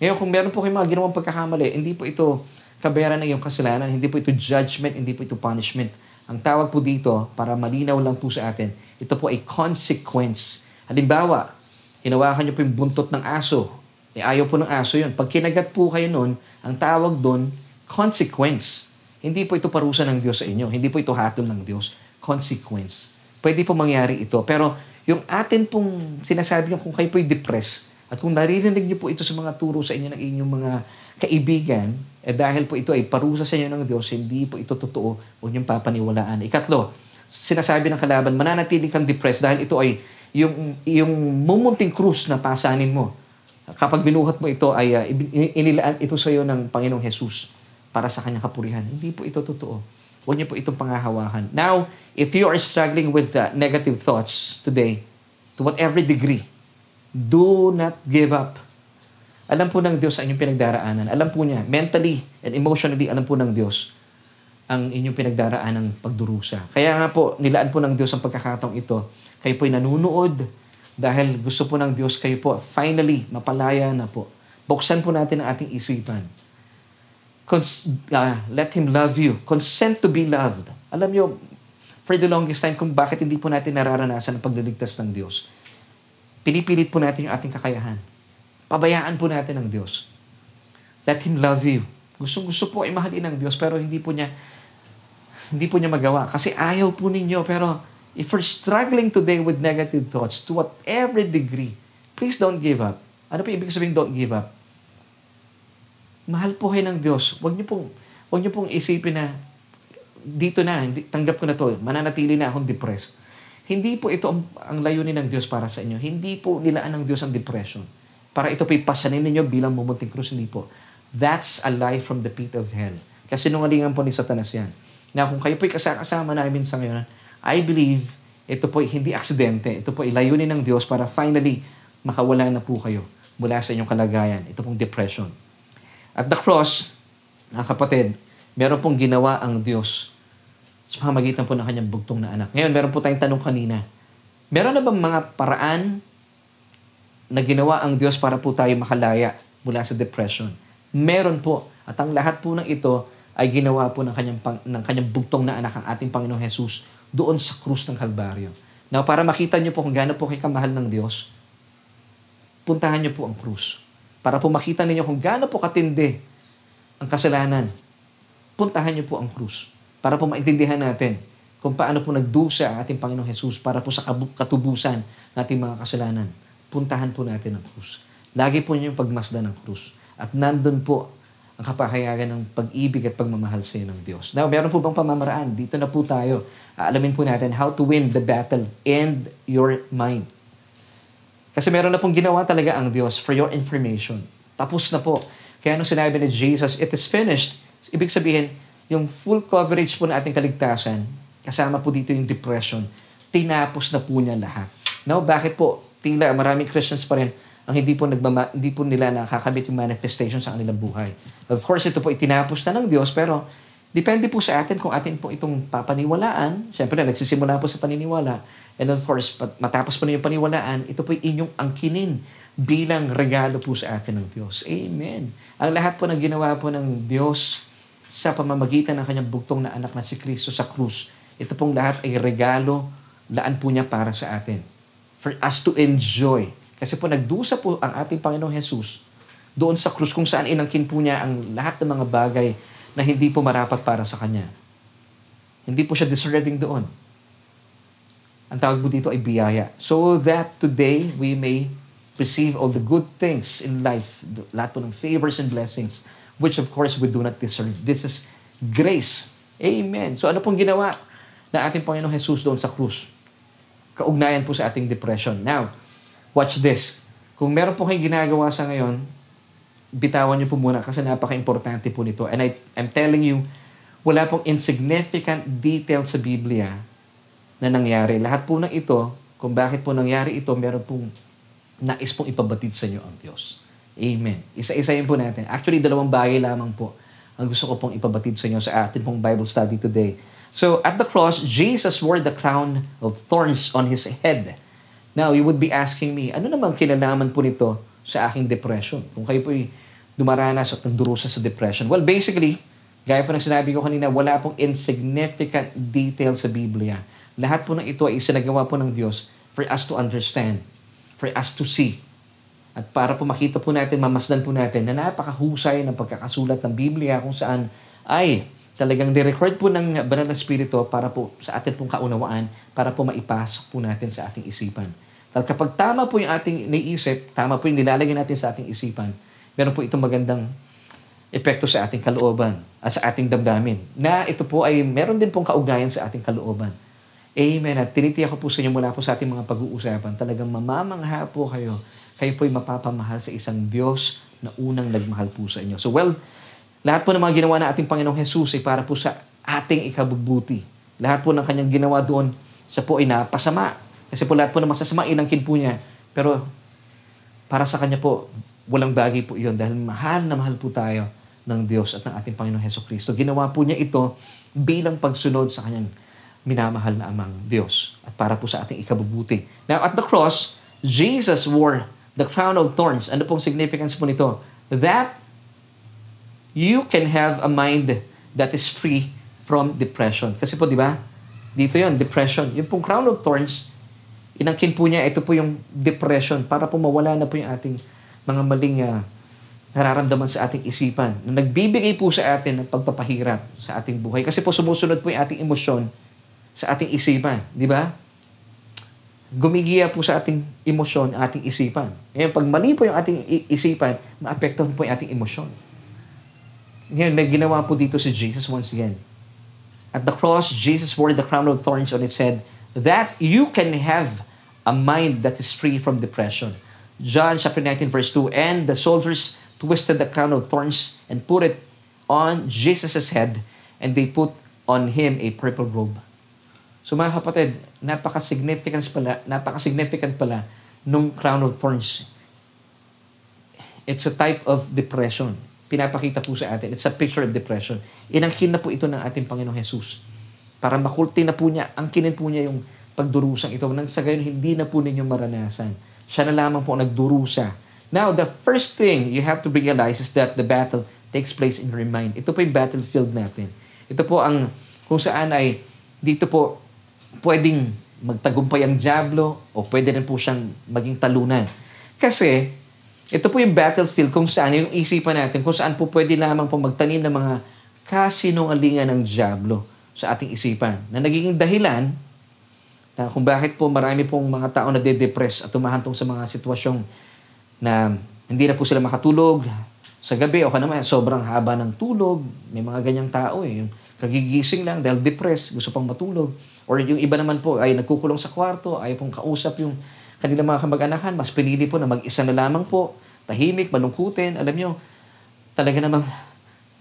Ngayon, kung meron po kayong mga ginawang pagkakamali, hindi po ito kabayaran ng iyong kasalanan, hindi po ito judgment, hindi po ito punishment. Ang tawag po dito, para malinaw lang po sa atin, ito po ay consequence. Halimbawa, hinawakan niyo po yung buntot ng aso. Eh, ayaw po ng aso yun. Pag kinagat po kayo nun, ang tawag doon, consequence. Hindi po ito parusa ng Diyos sa inyo. Hindi po ito hatol ng Diyos. Consequence. Pwede po mangyari ito. Pero yung atin pong sinasabi niyo kung kayo po'y depressed, at kung naririnig niyo po ito sa mga turo sa inyo ng inyong mga kaibigan, eh dahil po ito ay parusa sa inyo ng Diyos, hindi po ito totoo, huwag niyong papaniwalaan. Ikatlo, sinasabi ng kalaban, mananatili kang depressed dahil ito ay yung, yung mumunting krus na pasanin mo. Kapag binuhat mo ito, ay uh, inilaan ito sa iyo ng Panginoong Jesus para sa kanyang kapurihan. Hindi po ito totoo. Huwag niyo po itong pangahawakan. Now, if you are struggling with uh, negative thoughts today, to whatever degree, do not give up. Alam po ng Diyos ang inyong pinagdaraanan. Alam po niya, mentally and emotionally, alam po ng Diyos ang inyong pinagdaraan ng pagdurusa. Kaya nga po, nilaan po ng Diyos ang pagkakataong ito. Kayo po'y nanunood dahil gusto po ng Diyos kayo po finally mapalaya na po. Buksan po natin ang ating isipan. Cons- uh, let Him love you. Consent to be loved. Alam niyo, for the longest time, kung bakit hindi po natin nararanasan ang pagliligtas ng Diyos. Pinipilit po natin yung ating kakayahan. Pabayaan po natin ang Diyos. Let Him love you. Gusto gusto po ay mahalin ng Diyos pero hindi po niya hindi po niya magawa kasi ayaw po ninyo pero if you're struggling today with negative thoughts to whatever degree, please don't give up. Ano pa ibig sabihin don't give up? Mahal po kayo ng Diyos. Huwag niyo pong huwag niyo pong isipin na dito na, hindi, tanggap ko na to, mananatili na akong depressed. Hindi po ito ang, ang layunin ng Diyos para sa inyo. Hindi po nilaan ng Diyos ang depression. Para ito po'y pasanin ninyo bilang mumunting krus. Hindi po. That's a lie from the pit of hell. Kasi nungalingan po ni Satanas yan. Na kung kayo po'y kasama namin sa ngayon, I believe ito po'y hindi aksidente. Ito po'y layunin ng Diyos para finally makawala na po kayo mula sa inyong kalagayan. Ito pong depression. At the cross, mga kapatid, meron pong ginawa ang Diyos sa pamagitan po ng kanyang bugtong na anak. Ngayon, meron po tayong tanong kanina. Meron na bang mga paraan na ginawa ang Diyos para po tayo makalaya mula sa depression? Meron po. At ang lahat po ng ito ay ginawa po ng kanyang, pang, ng kanyang bugtong na anak, ang ating Panginoong Jesus, doon sa krus ng Kalbaryo. Now, para makita niyo po kung gaano po kayo kamahal ng Diyos, puntahan niyo po ang krus. Para po makita ninyo kung gaano po katindi ang kasalanan, puntahan niyo po ang krus. Para po maintindihan natin kung paano po nagdusa ang ating Panginoong Jesus para po sa katubusan ng ating mga kasalanan. Puntahan po natin ang krus. Lagi po niyo yung pagmasdan ng krus. At nandun po ang kapahayagan ng pag-ibig at pagmamahal sa iyo ng Diyos. Now, meron po bang pamamaraan? Dito na po tayo. Aalamin po natin how to win the battle and your mind. Kasi meron na pong ginawa talaga ang Diyos for your information. Tapos na po. Kaya nung sinabi ni Jesus, it is finished, ibig sabihin, yung full coverage po na ating kaligtasan, kasama po dito yung depression, tinapos na po niya lahat. Now, bakit po? Tila, maraming Christians pa rin ang hindi po nagmama, hindi po nila nakakamit yung manifestation sa kanilang buhay. Of course, ito po itinapos na ng Diyos, pero depende po sa atin kung atin po itong papaniwalaan. Siyempre, nagsisimula po sa paniniwala. And of course, matapos po na yung paniwalaan, ito po inyong angkinin bilang regalo po sa atin ng Diyos. Amen. Ang lahat po ng ginawa po ng Diyos sa pamamagitan ng kanyang bugtong na anak na si Kristo sa krus, ito pong lahat ay regalo, laan po niya para sa atin. For us to enjoy kasi po nagdusa po ang ating Panginoong Jesus doon sa krus kung saan inangkin po niya ang lahat ng mga bagay na hindi po marapat para sa Kanya. Hindi po siya deserving doon. Ang tawag po dito ay biyaya. So that today we may receive all the good things in life, lahat po ng favors and blessings, which of course we do not deserve. This is grace. Amen. So ano pong ginawa na ating Panginoong Jesus doon sa krus? Kaugnayan po sa ating depression. Now, watch this. Kung meron po kayong ginagawa sa ngayon, bitawan niyo po muna kasi napaka-importante po nito. And I, I'm telling you, wala pong insignificant detail sa Biblia na nangyari. Lahat po ng ito, kung bakit po nangyari ito, meron pong nais pong ipabatid sa inyo ang Diyos. Amen. Isa-isayin po natin. Actually, dalawang bagay lamang po ang gusto ko pong ipabatid sa inyo sa atin pong Bible study today. So, at the cross, Jesus wore the crown of thorns on His head. Now, you would be asking me, ano naman kinalaman po nito sa aking depression? Kung kayo po'y dumaranas at nagdurusa sa depression. Well, basically, gaya po ng sinabi ko kanina, wala pong insignificant detail sa Biblia. Lahat po ng ito ay isinagawa po ng Diyos for us to understand, for us to see. At para po makita po natin, mamasdan po natin na napakahusay ng pagkakasulat ng Biblia kung saan ay talagang ni-record po ng banal na spirito para po sa atin pong kaunawaan, para po maipasok po natin sa ating isipan. Dahil kapag tama po yung ating iniisip, tama po yung nilalagay natin sa ating isipan, meron po itong magandang epekto sa ating kalooban at sa ating damdamin. Na ito po ay meron din pong kaugnayan sa ating kalooban. Amen. At tinitiyak ko po sa inyo mula po sa ating mga pag-uusapan, talagang mamamangha po kayo. Kayo po'y mapapamahal sa isang Diyos na unang nagmahal po sa inyo. So well, lahat po ng mga ginawa ng ating Panginoong Jesus ay para po sa ating ikabubuti. Lahat po ng kanyang ginawa doon sa po ay napasama. Kasi po lahat po ng masasama inangkin po niya. Pero para sa kanya po, walang bagay po iyon dahil mahal na mahal po tayo ng Diyos at ng ating Panginoong Heso Kristo. Ginawa po niya ito bilang pagsunod sa kanyang minamahal na amang Diyos at para po sa ating ikabubuti. Now, at the cross, Jesus wore the crown of thorns. Ano pong significance po nito? That you can have a mind that is free from depression. Kasi po, di ba? Dito yon depression. Yung pong crown of thorns, inangkin po niya, ito po yung depression para po mawala na po yung ating mga maling uh, nararamdaman sa ating isipan. Na nagbibigay po sa atin ng pagpapahirap sa ating buhay. Kasi po sumusunod po yung ating emosyon sa ating isipan. Di ba? Gumigiya po sa ating emosyon ating isipan. Ngayon, pag mali po yung ating isipan, maapektuhan po yung ating emosyon. Ngayon, may ginawa po dito si Jesus once again. At the cross, Jesus wore the crown of thorns on its head that you can have a mind that is free from depression. John chapter 19 verse 2, And the soldiers twisted the crown of thorns and put it on Jesus' head, and they put on him a purple robe. So mga kapatid, napaka-significant pala, napaka-significant pala nung crown of thorns. It's a type of depression. Pinapakita po sa atin. It's a picture of depression. Inangkin na po ito ng ating Panginoong Jesus. Para makulti na po niya, angkinin po niya yung pagdurusang ito. Nang sa gayon, hindi na po ninyo maranasan. Siya na lamang po nagdurusa. Now, the first thing you have to realize is that the battle takes place in your mind. Ito po yung battlefield natin. Ito po ang kung saan ay dito po pwedeng magtagumpay ang Diablo o pwede rin po siyang maging talunan. Kasi, ito po yung battlefield kung saan, yung isipan natin, kung saan po pwede lamang po magtanim ng mga kasinungalingan ng Diablo sa ating isipan na nagiging dahilan na kung bakit po marami pong mga tao na de-depress at tumahantong sa mga sitwasyong na hindi na po sila makatulog sa gabi o naman sobrang haba ng tulog. May mga ganyang tao eh. Yung kagigising lang dahil depressed, gusto pang matulog. Or yung iba naman po ay nagkukulong sa kwarto, ay pong kausap yung kanilang mga kamag-anakan, mas pinili po na mag-isa na lamang po, tahimik, malungkutin. Alam nyo, talaga namang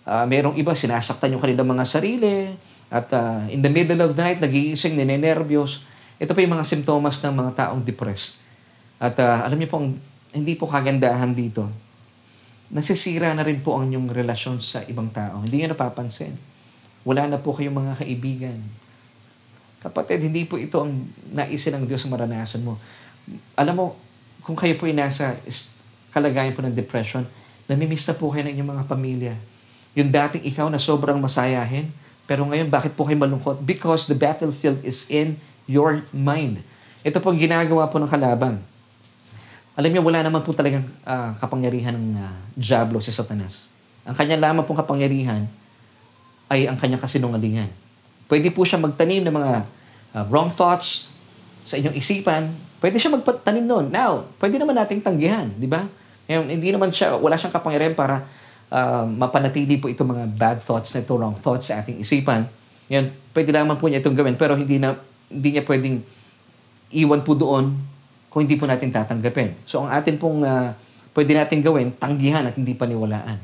uh, merong iba sinasaktan yung kanilang mga sarili at uh, in the middle of the night, nagigising, ninenervyos. Ito pa yung mga simptomas ng mga taong depressed. At uh, alam niyo po, hindi po kagandahan dito. Nasisira na rin po ang inyong relasyon sa ibang tao. Hindi niyo napapansin. Wala na po kayong mga kaibigan Kapatid, hindi po ito ang naisin ng Diyos sa maranasan mo. Alam mo, kung kayo po ay nasa kalagayan po ng depression, namimiss na po kayo ng inyong mga pamilya. Yung dating ikaw na sobrang masayahin, pero ngayon bakit po kayo malungkot? Because the battlefield is in your mind. Ito po ang ginagawa po ng kalaban. Alam niyo, wala naman po talagang uh, kapangyarihan ng uh, Diablo si Satanas. Ang kanya lamang pong kapangyarihan ay ang kanyang kasinungalingan. Pwede po siya magtanim ng mga uh, wrong thoughts sa inyong isipan. Pwede siya magtanim noon. Now, pwede naman nating tanggihan, di ba? Ngayon, hindi naman siya, wala siyang kapangyarihan para uh, mapanatili po itong mga bad thoughts na ito, wrong thoughts sa ating isipan. Yan, pwede lamang po niya itong gawin, pero hindi na hindi niya pwedeng iwan po doon kung hindi po natin tatanggapin. So, ang atin pong uh, pwede natin gawin, tanggihan at hindi paniwalaan.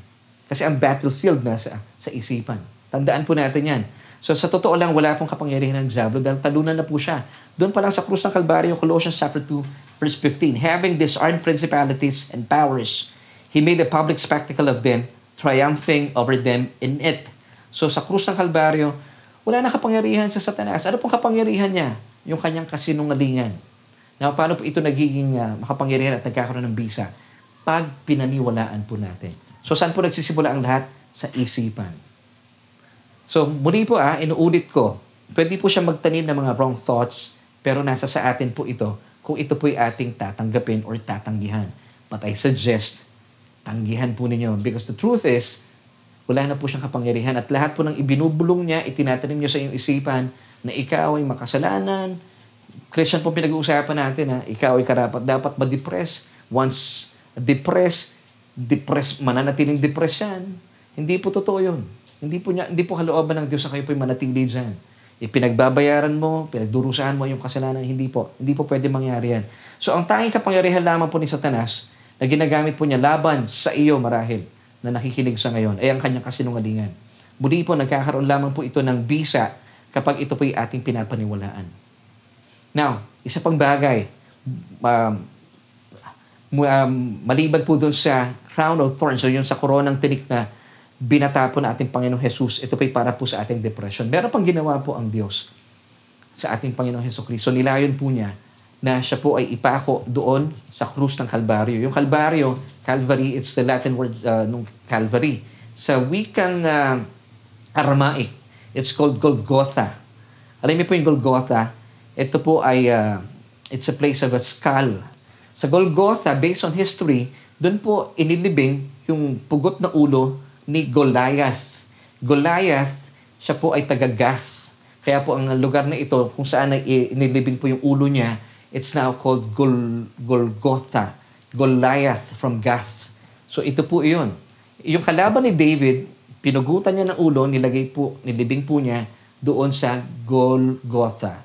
Kasi ang battlefield na sa, sa isipan. Tandaan po natin yan. So sa totoo lang, wala pong kapangyarihan ng Diablo dahil talunan na po siya. Doon pa lang sa krus ng Kalbaryo, Colossians chapter 2, verse 15, Having disarmed principalities and powers, He made a public spectacle of them, triumphing over them in it. So sa krus ng Kalbaryo, wala na kapangyarihan sa Satanas. Ano pong kapangyarihan niya? Yung kanyang kasinungalingan. Now, paano po ito nagiging uh, makapangyarihan at nagkakaroon ng bisa? Pag pinaniwalaan po natin. So, saan po nagsisimula ang lahat? Sa isipan. So, muli po ah, inuulit ko, pwede po siya magtanim ng mga wrong thoughts, pero nasa sa atin po ito kung ito po'y ating tatanggapin or tatanggihan. But I suggest, tanggihan po ninyo. Because the truth is, wala na po siyang kapangyarihan at lahat po ng ibinubulong niya, itinatanim niyo sa iyong isipan na ikaw ay makasalanan. Christian po pinag-uusapan natin ha, ikaw ay karapat dapat ma-depress. Once depressed, depress, mananatiling depression. Hindi po totoo yun. Hindi po, niya, hindi po kalooban ng Diyos na kayo po manatili dyan. Ipinagbabayaran mo, pinagdurusahan mo yung kasalanan, hindi po. Hindi po pwede mangyari yan. So ang tanging kapangyarihan lamang po ni Satanas na ginagamit po niya laban sa iyo marahil na nakikinig sa ngayon ay ang kanyang kasinungalingan. Muli po, nagkakaroon lamang po ito ng bisa kapag ito po ay ating pinapaniwalaan. Now, isa pang bagay, um, um, maliban po doon sa crown of thorns, so yung sa koronang tinik na binata po na ating Panginoong Jesus, ito pa'y para po sa ating depression. Meron pang ginawa po ang Diyos sa ating Panginoong Heso Kristo. Nilayon po niya na siya po ay ipako doon sa krus ng Kalbaryo. Yung Kalbaryo, Calvary, it's the Latin word uh, nung Calvary. Sa wikang uh, Aramaic, it's called Golgotha. Alam niyo po yung Golgotha, ito po ay, uh, it's a place of a skull. Sa Golgotha, based on history, doon po inilibing yung pugot na ulo ni Goliath. Goliath, siya po ay taga Gath. Kaya po ang lugar na ito, kung saan ay inilibing po yung ulo niya, it's now called Gol Golgotha. Goliath from Gath. So ito po iyon. Yung kalaban ni David, pinugutan niya ng ulo, nilagay po, nilibing po niya doon sa Golgotha.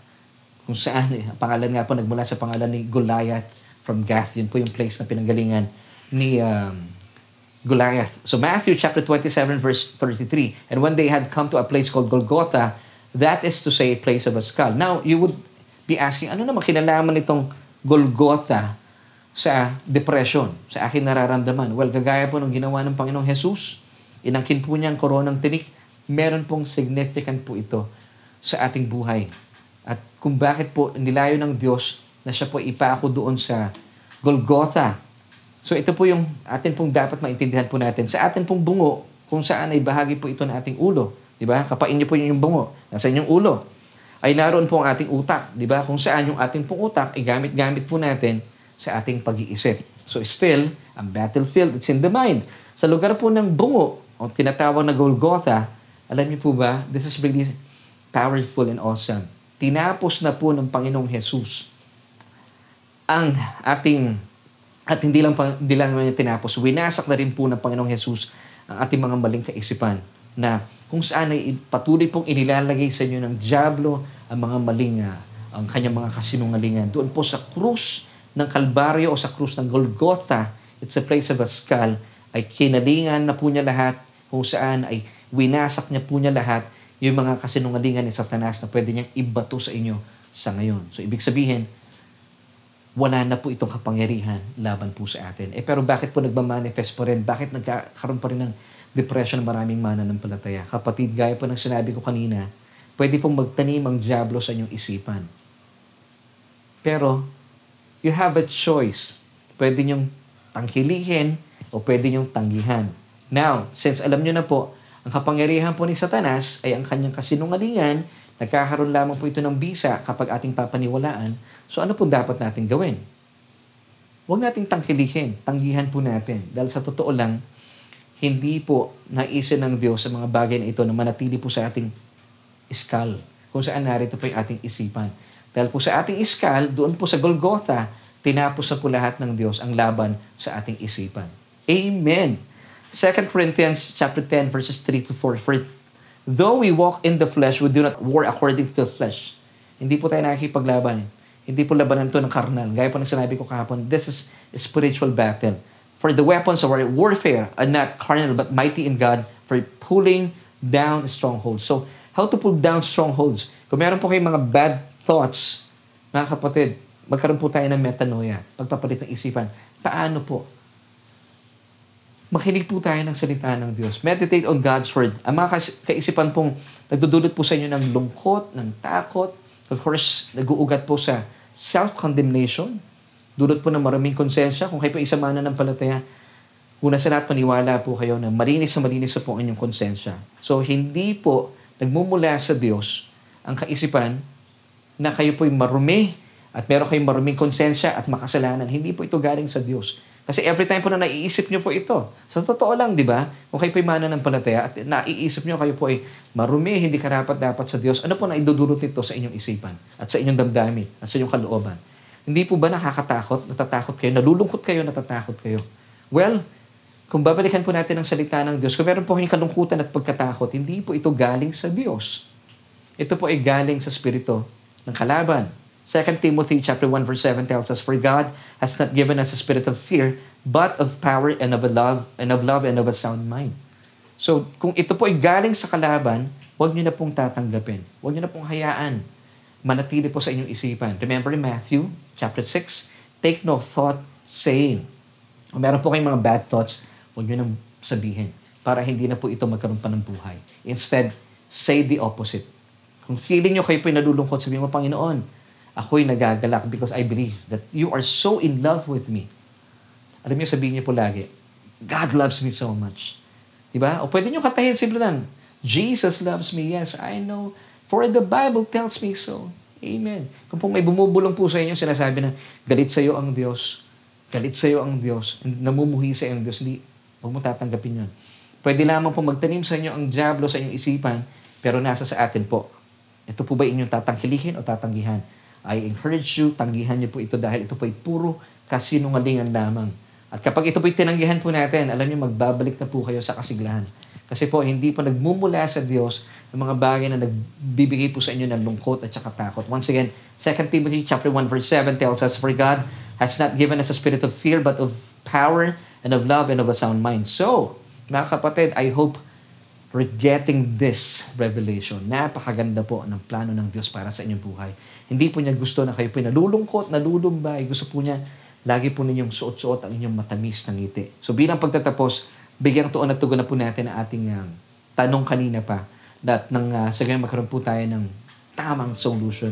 Kung saan, eh, pangalan nga po, nagmula sa pangalan ni Goliath from Gath. Yun po yung place na pinanggalingan ni um, Goliath. So Matthew chapter 27 verse 33. And when they had come to a place called Golgotha, that is to say a place of a skull. Now, you would be asking, ano naman kinalaman itong Golgotha sa depression, sa akin nararamdaman? Well, gagaya po ng ginawa ng Panginoong Jesus, inangkin po niya ang koronang tinik, meron pong significant po ito sa ating buhay. At kung bakit po nilayo ng Diyos na siya po ipako doon sa Golgotha, So ito po yung atin pong dapat maintindihan po natin. Sa atin pong bungo, kung saan ay bahagi po ito ng ating ulo. Di ba? Kapain niyo po yung bungo. Nasa inyong ulo. Ay naroon po ang ating utak. Di ba? Kung saan yung ating pong utak ay gamit-gamit po natin sa ating pag-iisip. So still, ang battlefield, it's in the mind. Sa lugar po ng bungo, o tinatawag na Golgotha, alam niyo po ba, this is really powerful and awesome. Tinapos na po ng Panginoong Jesus ang ating at hindi lang, hindi lang naman tinapos, winasak na rin po ng Panginoong Jesus ang ating mga maling kaisipan na kung saan ay patuloy pong inilalagay sa inyo ng Diablo ang mga maling, uh, ang kanyang mga kasinungalingan. Doon po sa krus ng Kalbaryo o sa krus ng Golgotha, it's a place of a skull, ay kinalingan na po niya lahat kung saan ay winasak niya po niya lahat yung mga kasinungalingan ni Satanas na pwede niyang ibato sa inyo sa ngayon. So, ibig sabihin, wala na po itong kapangyarihan laban po sa atin. Eh pero bakit po nagmamanifest pa rin? Bakit nagkakaroon pa rin ng depression ng maraming mananampalataya? Kapatid, gaya po ng sinabi ko kanina, pwede pong magtanim ang Diablo sa inyong isipan. Pero, you have a choice. Pwede niyong tangkilihin o pwede niyong tanggihan. Now, since alam niyo na po, ang kapangyarihan po ni Satanas ay ang kanyang kasinungalingan, nagkakaroon lamang po ito ng bisa kapag ating papaniwalaan, So ano po dapat natin gawin? Huwag nating tangkilihin, tanggihan po natin. Dahil sa totoo lang, hindi po naisin ng Diyos sa mga bagay na ito na manatili po sa ating iskal. Kung saan narito po yung ating isipan. Dahil po sa ating iskal, doon po sa Golgotha, tinapos sa po lahat ng Diyos ang laban sa ating isipan. Amen. 2 Corinthians chapter 10 verses 3 to 4. For though we walk in the flesh, we do not war according to the flesh. Hindi po tayo nakikipaglaban. Hindi po labanan ito ng karnal. Gaya po ng sinabi ko kahapon, this is a spiritual battle. For the weapons of our warfare are not carnal but mighty in God for pulling down strongholds. So, how to pull down strongholds? Kung meron po kayong mga bad thoughts, mga kapatid, magkaroon po tayo ng metanoia, pagpapalit ng isipan. Paano po? Makinig po tayo ng salita ng Diyos. Meditate on God's Word. Ang mga kaisipan pong nagdudulot po sa inyo ng lungkot, ng takot, of course, nag-uugat po sa self-condemnation. Dulot po ng maraming konsensya. Kung kayo po isa mana ng palataya, una sa lahat maniwala po kayo na malinis na malinis na po ang inyong konsensya. So, hindi po nagmumula sa Diyos ang kaisipan na kayo po'y marumi at meron kayong maruming konsensya at makasalanan. Hindi po ito galing sa Diyos. Kasi every time po na naiisip nyo po ito, sa totoo lang, di ba? Kung kayo po'y mana ng palataya at naiisip nyo kayo po ay marumi, hindi karapat dapat sa Diyos, ano po na idudulot nito sa inyong isipan at sa inyong damdamin at sa inyong kalooban? Hindi po ba nakakatakot, natatakot kayo, nalulungkot kayo, natatakot kayo? Well, kung babalikan po natin ang salita ng Diyos, kung meron po kayong kalungkutan at pagkatakot, hindi po ito galing sa Diyos. Ito po ay galing sa spirito ng kalaban. 2 Timothy chapter 1 verse 7 tells us, For God has not given us a spirit of fear, but of power and of a love and of love and of a sound mind. So, kung ito po ay galing sa kalaban, huwag niyo na pong tatanggapin. Huwag niyo na pong hayaan. Manatili po sa inyong isipan. Remember in Matthew chapter 6, take no thought saying. Kung meron po kayong mga bad thoughts, huwag nyo nang sabihin para hindi na po ito magkaroon pa ng buhay. Instead, say the opposite. Kung feeling nyo kayo po nalulungkot, sabihin mo, Panginoon, ako'y nagagalak because I believe that you are so in love with me. Alam niyo, sabihin niyo po lagi, God loves me so much. Diba? O pwede nyo katayin, simple lang. Jesus loves me. Yes, I know. For the Bible tells me so. Amen. Kung po may bumubulong po sa inyo, sinasabi na, galit sa iyo ang Diyos. Galit sa iyo ang Diyos. Namumuhi sa iyo ang Diyos. Hindi, huwag mo tatanggapin yun. Pwede lamang po magtanim sa inyo ang Diablo sa inyong isipan, pero nasa sa atin po. Ito po ba inyong tatangkilihin o tatanggihan? I encourage you, tanggihan niyo po ito dahil ito po ay puro kasinungalingan lamang. At kapag ito po'y tinanggihan po natin, alam niyo, magbabalik na po kayo sa kasiglahan. Kasi po, hindi po nagmumula sa Diyos ng mga bagay na nagbibigay po sa inyo ng lungkot at saka takot. Once again, 2 Timothy chapter 1 verse 7 tells us, For God has not given us a spirit of fear, but of power and of love and of a sound mind. So, mga kapatid, I hope we're getting this revelation. Napakaganda po ng plano ng Diyos para sa inyong buhay. Hindi po niya gusto na kayo po nalulungkot, nalulumbay. Gusto po niya lagi po ninyong suot-suot ang inyong matamis na ngiti. So bilang pagtatapos, bigyang tuon at tugon na po natin ang ating uh, tanong kanina pa that nang uh, sa ganyan magkaroon po tayo ng tamang solution.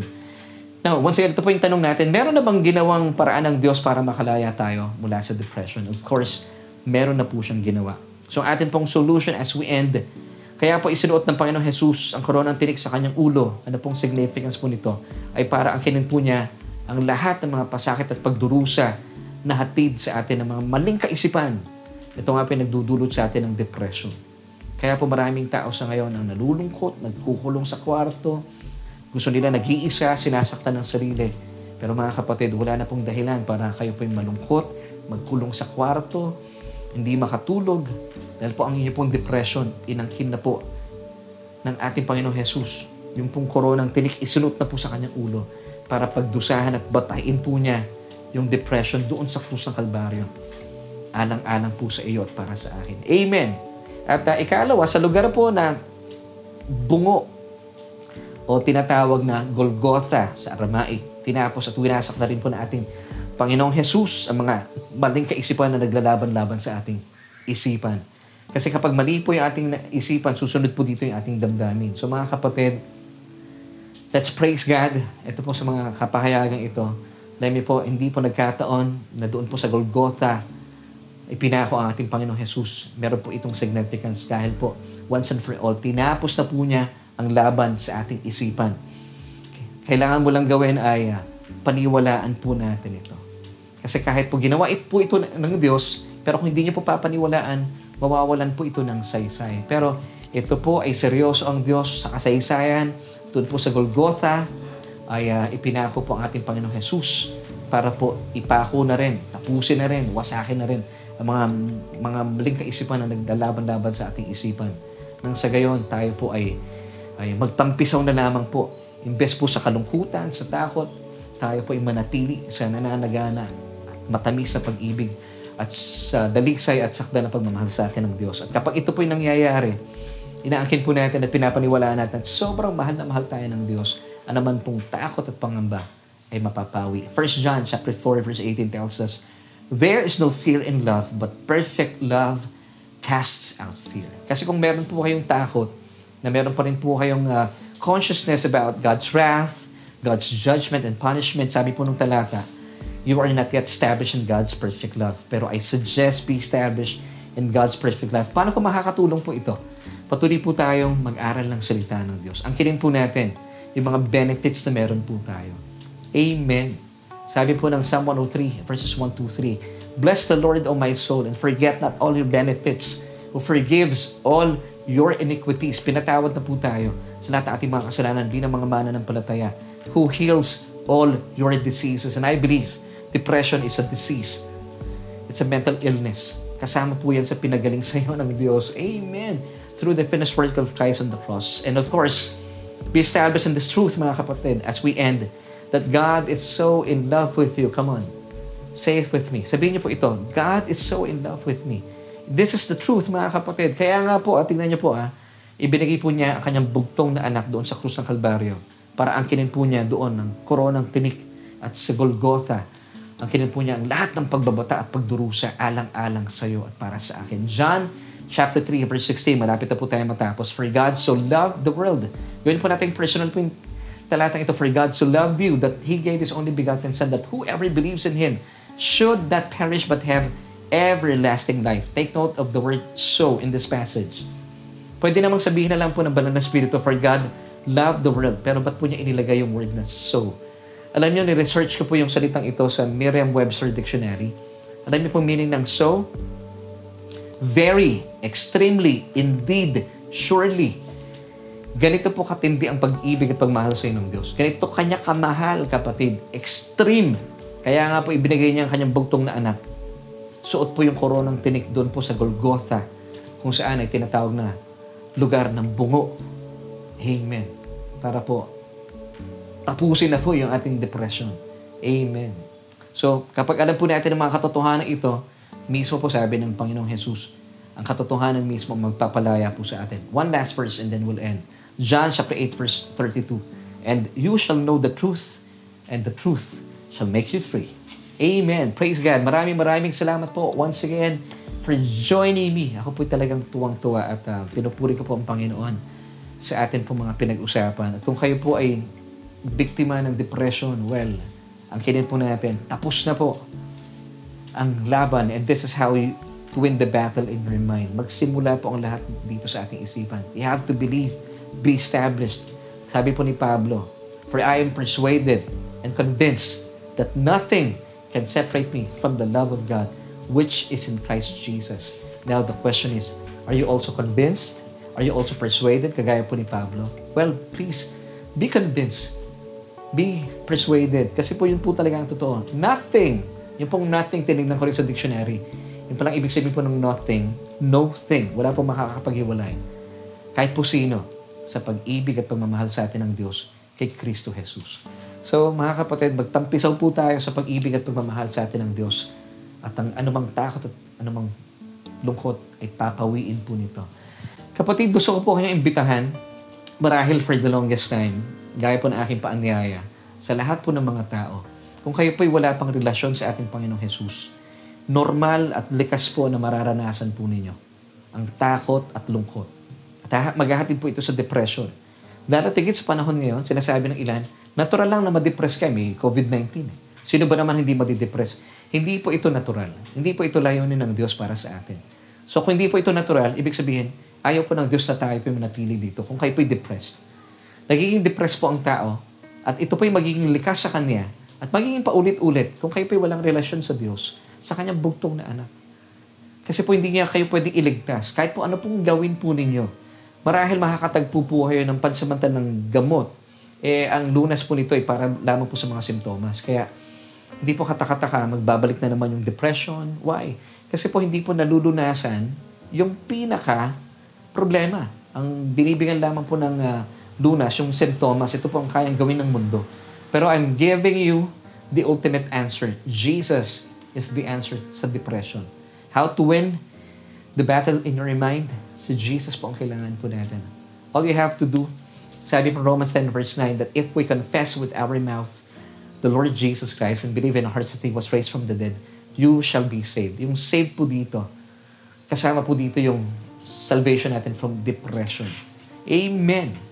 Now, once again, ito po yung tanong natin, meron na bang ginawang paraan ng Diyos para makalaya tayo mula sa depression? Of course, meron na po siyang ginawa. So, atin pong solution as we end, kaya po isinuot ng Panginoong Jesus ang koronang tinik sa kanyang ulo. Ano pong significance po nito? Ay para ang kinin po niya ang lahat ng mga pasakit at pagdurusa na hatid sa atin ng mga maling kaisipan. Ito nga pinagdudulot sa atin ng depression. Kaya po maraming tao sa ngayon ang nalulungkot, nagkukulong sa kwarto, gusto nila nag-iisa, sinasaktan ng sarili. Pero mga kapatid, wala na pong dahilan para kayo po'y malungkot, magkulong sa kwarto, hindi makatulog. Dahil po ang inyo pong depression, inangkin na po ng ating Panginoong Jesus. Yung pong koronang tinik, isunod na po sa kanyang ulo para pagdusahan at batayin po niya yung depression doon sa krus ng Kalbaryo. Alang-alang po sa iyo at para sa akin. Amen. At uh, ikalawa, sa lugar po na bungo o tinatawag na Golgotha sa Aramaic, tinapos at winasak na rin po na ating Panginoong Jesus ang mga maling kaisipan na naglalaban-laban sa ating isipan. Kasi kapag mali po yung ating isipan, susunod po dito yung ating damdamin. So mga kapatid, Let's praise God. Ito po sa mga kapahayagang ito. Alam po, hindi po nagkataon na doon po sa Golgotha, ipinako ang ating Panginoong Jesus. Meron po itong significance dahil po, once and for all, tinapos na po niya ang laban sa ating isipan. Kailangan mo lang gawin ay uh, paniwalaan po natin ito. Kasi kahit po ginawa po ito ng Diyos, pero kung hindi niyo po papaniwalaan, mawawalan po ito ng saysay. Pero ito po ay seryoso ang Diyos sa kasaysayan, doon po sa Golgotha ay uh, ipinako po ang ating Panginoong Jesus para po ipako na rin, tapusin na rin, wasakin na rin ang mga mga maling kaisipan na nagdalaban-laban sa ating isipan. Nang sa gayon, tayo po ay, ay magtampisaw na lamang po. Imbes po sa kalungkutan, sa takot, tayo po ay manatili sa nananagana matamis na pag-ibig at sa dalisay at sakda na pagmamahal sa atin ng Diyos. At kapag ito po ay nangyayari, inaangkin po natin at pinapaniwalaan natin at sobrang mahal na mahal tayo ng Diyos. Anaman pong takot at pangamba ay mapapawi. 1 John chapter 4 verse 18 tells us, There is no fear in love, but perfect love casts out fear. Kasi kung meron po kayong takot, na meron pa rin po kayong uh, consciousness about God's wrath, God's judgment and punishment, sabi po nung talata, you are not yet established in God's perfect love. Pero I suggest be established in God's perfect love. Paano ko makakatulong po ito? Patuloy po tayong mag-aral ng salita ng Diyos. Angkinin po natin yung mga benefits na meron po tayo. Amen. Sabi po ng Psalm 103, verses 1 to 3, Bless the Lord, O my soul, and forget not all your benefits, who forgives all your iniquities. Pinatawad na po tayo sa lahat ng ating mga kasalanan, di ng mga mana ng palataya, who heals all your diseases. And I believe depression is a disease. It's a mental illness. Kasama po yan sa pinagaling sa iyo ng Diyos. Amen through the finished work of Christ on the cross. And of course, be established in this truth, mga kapatid, as we end, that God is so in love with you. Come on. Say it with me. Sabihin niyo po ito, God is so in love with me. This is the truth, mga kapatid. Kaya nga po, at tingnan niyo po, ah, ibinigay po niya ang kanyang bugtong na anak doon sa krus ng Kalbaryo para angkinin po niya doon ng koronang tinik at sa Golgotha Ang kinuha po niya ang lahat ng pagbabata at pagdurusa alang-alang sa iyo at para sa akin. John chapter 3 verse 16, malapit na po tayo matapos. For God so loved the world. Gawin po natin personal po yung talatang ito. For God so loved you that He gave His only begotten Son that whoever believes in Him should not perish but have everlasting life. Take note of the word so in this passage. Pwede namang sabihin na lang po ng banal na spirito, for God loved the world. Pero ba't po niya inilagay yung word na so? Alam niyo, ni-research ko po yung salitang ito sa Merriam-Webster Dictionary. Alam niyo po meaning ng so? Very, extremely, indeed, surely. Ganito po katindi ang pag-ibig at pagmahal sa inyong Diyos. Ganito kanya kamahal, kapatid. Extreme. Kaya nga po ibinigay niya ang kanyang bugtong na anak. Suot po yung koronang tinik doon po sa Golgotha, kung saan ay tinatawag na lugar ng bungo. Amen. Para po tapusin na po yung ating depression. Amen. So, kapag alam po natin ang mga katotohanan ito, mismo po sabi ng Panginoong Jesus, ang katotohanan mismo magpapalaya po sa atin. One last verse and then we'll end. John chapter 8 verse 32. And you shall know the truth, and the truth shall make you free. Amen. Praise God. Maraming maraming salamat po once again for joining me. Ako po talagang tuwang-tuwa at uh, pinupuri ko po ang Panginoon sa atin po mga pinag-usapan. At kung kayo po ay biktima ng depression, well, ang kinit po natin, tapos na po ang laban and this is how you win the battle in your mind. Magsimula po ang lahat dito sa ating isipan. You have to believe, be established. Sabi po ni Pablo, For I am persuaded and convinced that nothing can separate me from the love of God which is in Christ Jesus. Now the question is, are you also convinced? Are you also persuaded? Kagaya po ni Pablo. Well, please, be convinced. Be persuaded. Kasi po yun po talaga ang totoo. Nothing. Yung pong nothing, tinignan ko rin sa dictionary. Yung palang ibig sabihin po ng nothing, no thing. Wala pong makakapaghiwalay. Kahit po sino sa pag-ibig at pagmamahal sa atin ng Diyos kay Kristo Jesus. So, mga kapatid, magtampisaw po tayo sa pag-ibig at pagmamahal sa atin ng Diyos. At ang anumang takot at anumang lungkot ay papawiin po nito. Kapatid, gusto ko po kayong imbitahan marahil for the longest time, gaya po ng aking paanyaya, sa lahat po ng mga tao, kung kayo po'y wala pang relasyon sa ating Panginoong Jesus, normal at likas po na mararanasan po ninyo ang takot at lungkot. At maghahatid po ito sa depression. Darating sa panahon ngayon, sinasabi ng ilan, natural lang na ma-depress kayo, may COVID-19. Sino ba naman hindi madidepress? Hindi po ito natural. Hindi po ito layunin ng Diyos para sa atin. So kung hindi po ito natural, ibig sabihin, Ayaw po ng Diyos na tayo po manatili dito kung kayo po'y depressed. Nagiging depressed po ang tao at ito po'y magiging likas sa Kanya at magiging paulit-ulit kung kayo po'y walang relasyon sa Diyos sa Kanyang bugtong na anak. Kasi po hindi niya kayo pwedeng iligtas. Kahit po ano pong gawin po ninyo. Marahil makakatagpo po kayo ng pansamantalang gamot. Eh, ang lunas po nito ay para lamang po sa mga simptomas. Kaya, hindi po katakataka, magbabalik na naman yung depression. Why? Kasi po hindi po nalulunasan yung pinaka problema. Ang binibigyan lamang po ng uh, lunas, yung symptoms, ito po ang kayang gawin ng mundo. Pero I'm giving you the ultimate answer. Jesus is the answer sa depression. How to win the battle in your mind? Si Jesus po ang kailangan po natin. All you have to do, sabi from Romans 10 verse 9, that if we confess with our mouth the Lord Jesus Christ and believe in our hearts that He was raised from the dead, you shall be saved. Yung saved po dito, kasama po dito yung salvation natin from depression. Amen.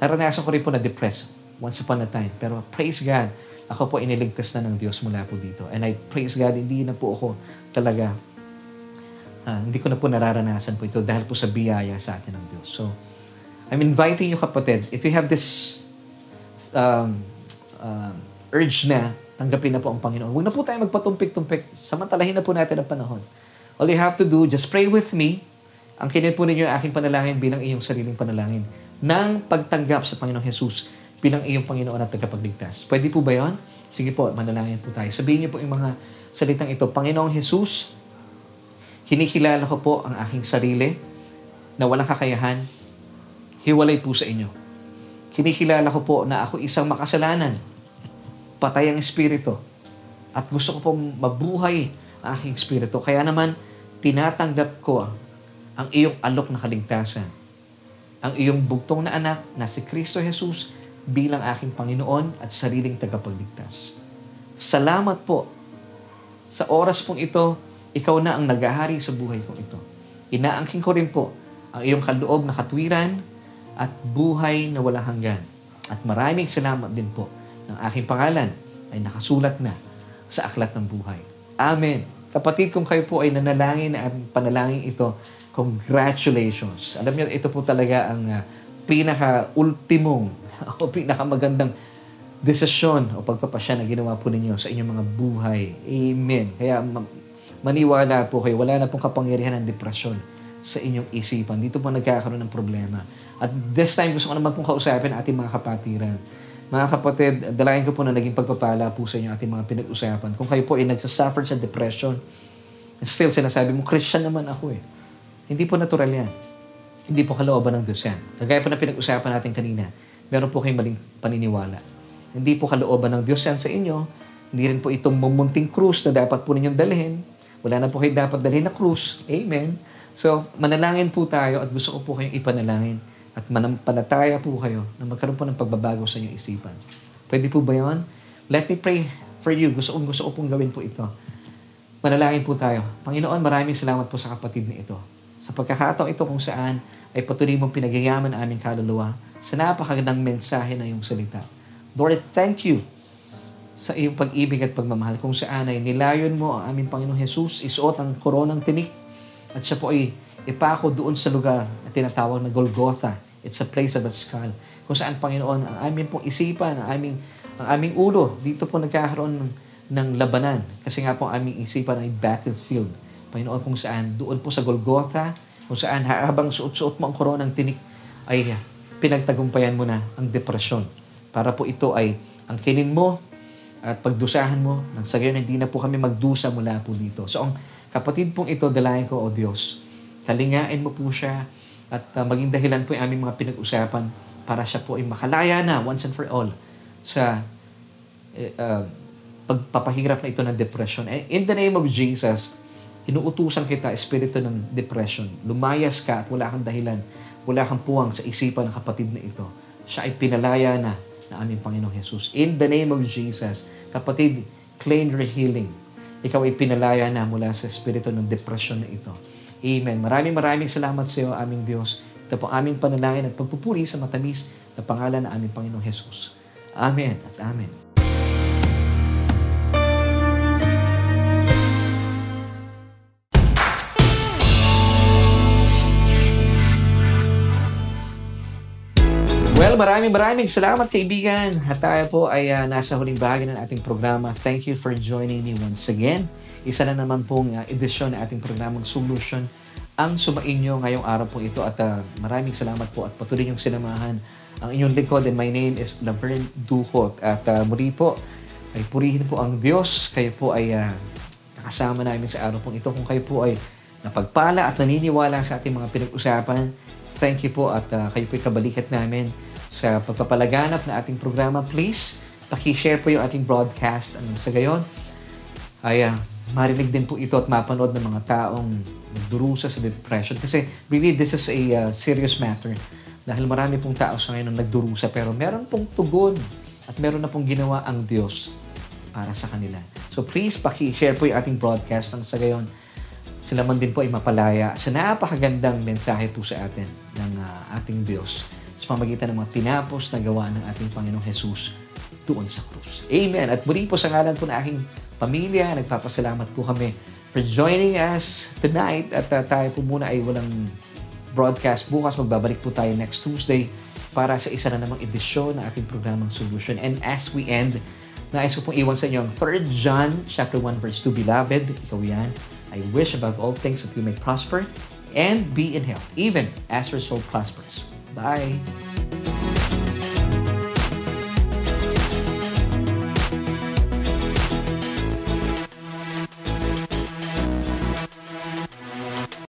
Naranasan ko rin po na depressed once upon a time. Pero praise God, ako po iniligtas na ng Diyos mula po dito. And I praise God, hindi na po ako talaga, uh, hindi ko na po nararanasan po ito dahil po sa biyaya sa atin ng Diyos. So, I'm inviting you kapatid, if you have this um, uh, urge na, tanggapin na po ang Panginoon. Huwag na po tayo magpatumpik-tumpik. Samantalahin na po natin ang panahon. All you have to do, just pray with me ang kinin po ninyo aking panalangin bilang iyong sariling panalangin ng pagtanggap sa Panginoong Jesus bilang iyong Panginoon at tagapagligtas. Pwede po ba yon? Sige po, manalangin po tayo. Sabihin niyo po yung mga salitang ito. Panginoong Jesus, kinikilala ko po ang aking sarili na walang kakayahan. Hiwalay po sa inyo. Kinikilala ko po na ako isang makasalanan. Patay ang espiritu. At gusto ko pong mabuhay ang aking espiritu. Kaya naman, tinatanggap ko ang iyong alok na kaligtasan. Ang iyong bugtong na anak na si Kristo Jesus bilang aking Panginoon at sariling tagapagligtas. Salamat po Sa oras pong ito, ikaw na ang naghahari sa buhay kong ito. Inaangking ko rin po ang iyong kaloob na katwiran at buhay na walang hanggan. At maraming salamat din po ng aking pangalan ay nakasulat na sa aklat ng buhay. Amen. Kapatid, kung kayo po ay nanalangin at panalangin ito, congratulations. Alam niyo, ito po talaga ang uh, pinaka-ultimong [LAUGHS] o pinakamagandang desisyon o pagpapasya na ginawa po ninyo sa inyong mga buhay. Amen. Kaya maniwala po kayo, wala na pong kapangyarihan ng depresyon sa inyong isipan. Dito po nagkakaroon ng problema. At this time, gusto ko naman pong kausapin ating mga kapatiran. Mga kapatid, dalayan ko po na naging pagpapala po sa inyo ating mga pinag-usapan. Kung kayo po ay nagsasuffer sa depression, still sinasabi mo, Christian naman ako eh. Hindi po natural yan. Hindi po kalooban ng Diyos yan. Kagaya po na pinag-usapan natin kanina, meron po kayong maling paniniwala hindi po kalooban ng Diyos yan sa inyo. Hindi rin po itong mumunting krus na dapat po ninyong dalhin. Wala na po kayo dapat dalhin na krus. Amen. So, manalangin po tayo at gusto ko po kayong ipanalangin at manampalataya po kayo na magkaroon po ng pagbabago sa inyong isipan. Pwede po ba yon? Let me pray for you. Gusto kong gusto ko pong gawin po ito. Manalangin po tayo. Panginoon, maraming salamat po sa kapatid na ito. Sa pagkakataon ito kung saan ay patuloy mong pinagyayaman aming kaluluwa sa napakagandang mensahe na iyong salita. Lord, thank you sa iyong pag-ibig at pagmamahal kung saan ay nilayon mo ang aming Panginoong Jesus, isuot ang koronang tinik at siya po ay ipako doon sa lugar na tinatawag na Golgotha. It's a place of a skull. Kung saan, Panginoon, ang aming pong isipan, ang aming, ang aming ulo, dito po nagkakaroon ng, ng labanan. Kasi nga po ang aming isipan ay battlefield. Panginoon, kung saan, doon po sa Golgotha, kung saan habang suot-suot mo ang koronang tinik, ay pinagtagumpayan mo na ang depresyon para po ito ay ang kinin mo at pagdusahan mo nang sa gayon hindi na po kami magdusa mula po dito. So ang kapatid pong ito, dalayan ko, O Diyos, kalingain mo po siya at uh, maging dahilan po yung aming mga pinag-usapan para siya po ay makalaya na once and for all sa uh, pagpapahirap na ito ng depression. In the name of Jesus, inuutusan kita, espiritu ng depression. Lumayas ka at wala kang dahilan, wala kang puwang sa isipan ng kapatid na ito. Siya ay pinalaya na na aming Panginoong Jesus. In the name of Jesus, kapatid, claim your healing. Ikaw ay pinalaya na mula sa espiritu ng depression na ito. Amen. Maraming maraming salamat sa iyo, aming Diyos. Ito po aming panalangin at pagpupuri sa matamis na pangalan ng aming Panginoong Jesus. Amen at Amen. Maraming maraming salamat kaibigan. At tayo po ay uh, nasa huling bahagi ng ating programa. Thank you for joining me once again. Isa na naman pong uh, edisyon ng ating programang Solution ang sumainyo ngayong araw po ito at uh, maraming salamat po at patuloy niyong sinamahan ang inyong lingkod and my name is Laverne Duhot at uh, muli po ay purihin po ang Diyos. Kayo po ay uh, namin sa araw pong ito. Kung kayo po ay napagpala at naniniwala sa ating mga pinag-usapan, thank you po at uh, kayo po ay kabalikat namin sa pagpapalaganap na ating programa, please paki-share po yung ating broadcast. Ano, sa gayon, ay uh, marinig din po ito at mapanood ng mga taong nagdurusa sa depression. Kasi really, this is a uh, serious matter. Dahil marami pong tao sa ngayon nagdurusa pero meron pong tugon at meron na pong ginawa ang Diyos para sa kanila. So please, paki-share po yung ating broadcast ng sa gayon sila man din po ay mapalaya sa napakagandang mensahe po sa atin ng uh, ating Diyos sa pamagitan ng mga tinapos na gawa ng ating Panginoong Jesus doon sa krus. Amen. At muli po sa ngalan po ng aking pamilya, nagpapasalamat po kami for joining us tonight. At uh, tayo po muna ay walang broadcast. Bukas magbabalik po tayo next Tuesday para sa isa na namang edisyon ng ating programang Solution. And as we end, nais ko pong iwan sa inyo ang 3 John chapter 1 verse 2, Beloved, ikaw yan, I wish above all things that you may prosper and be in health, even as your soul prospers. Bye.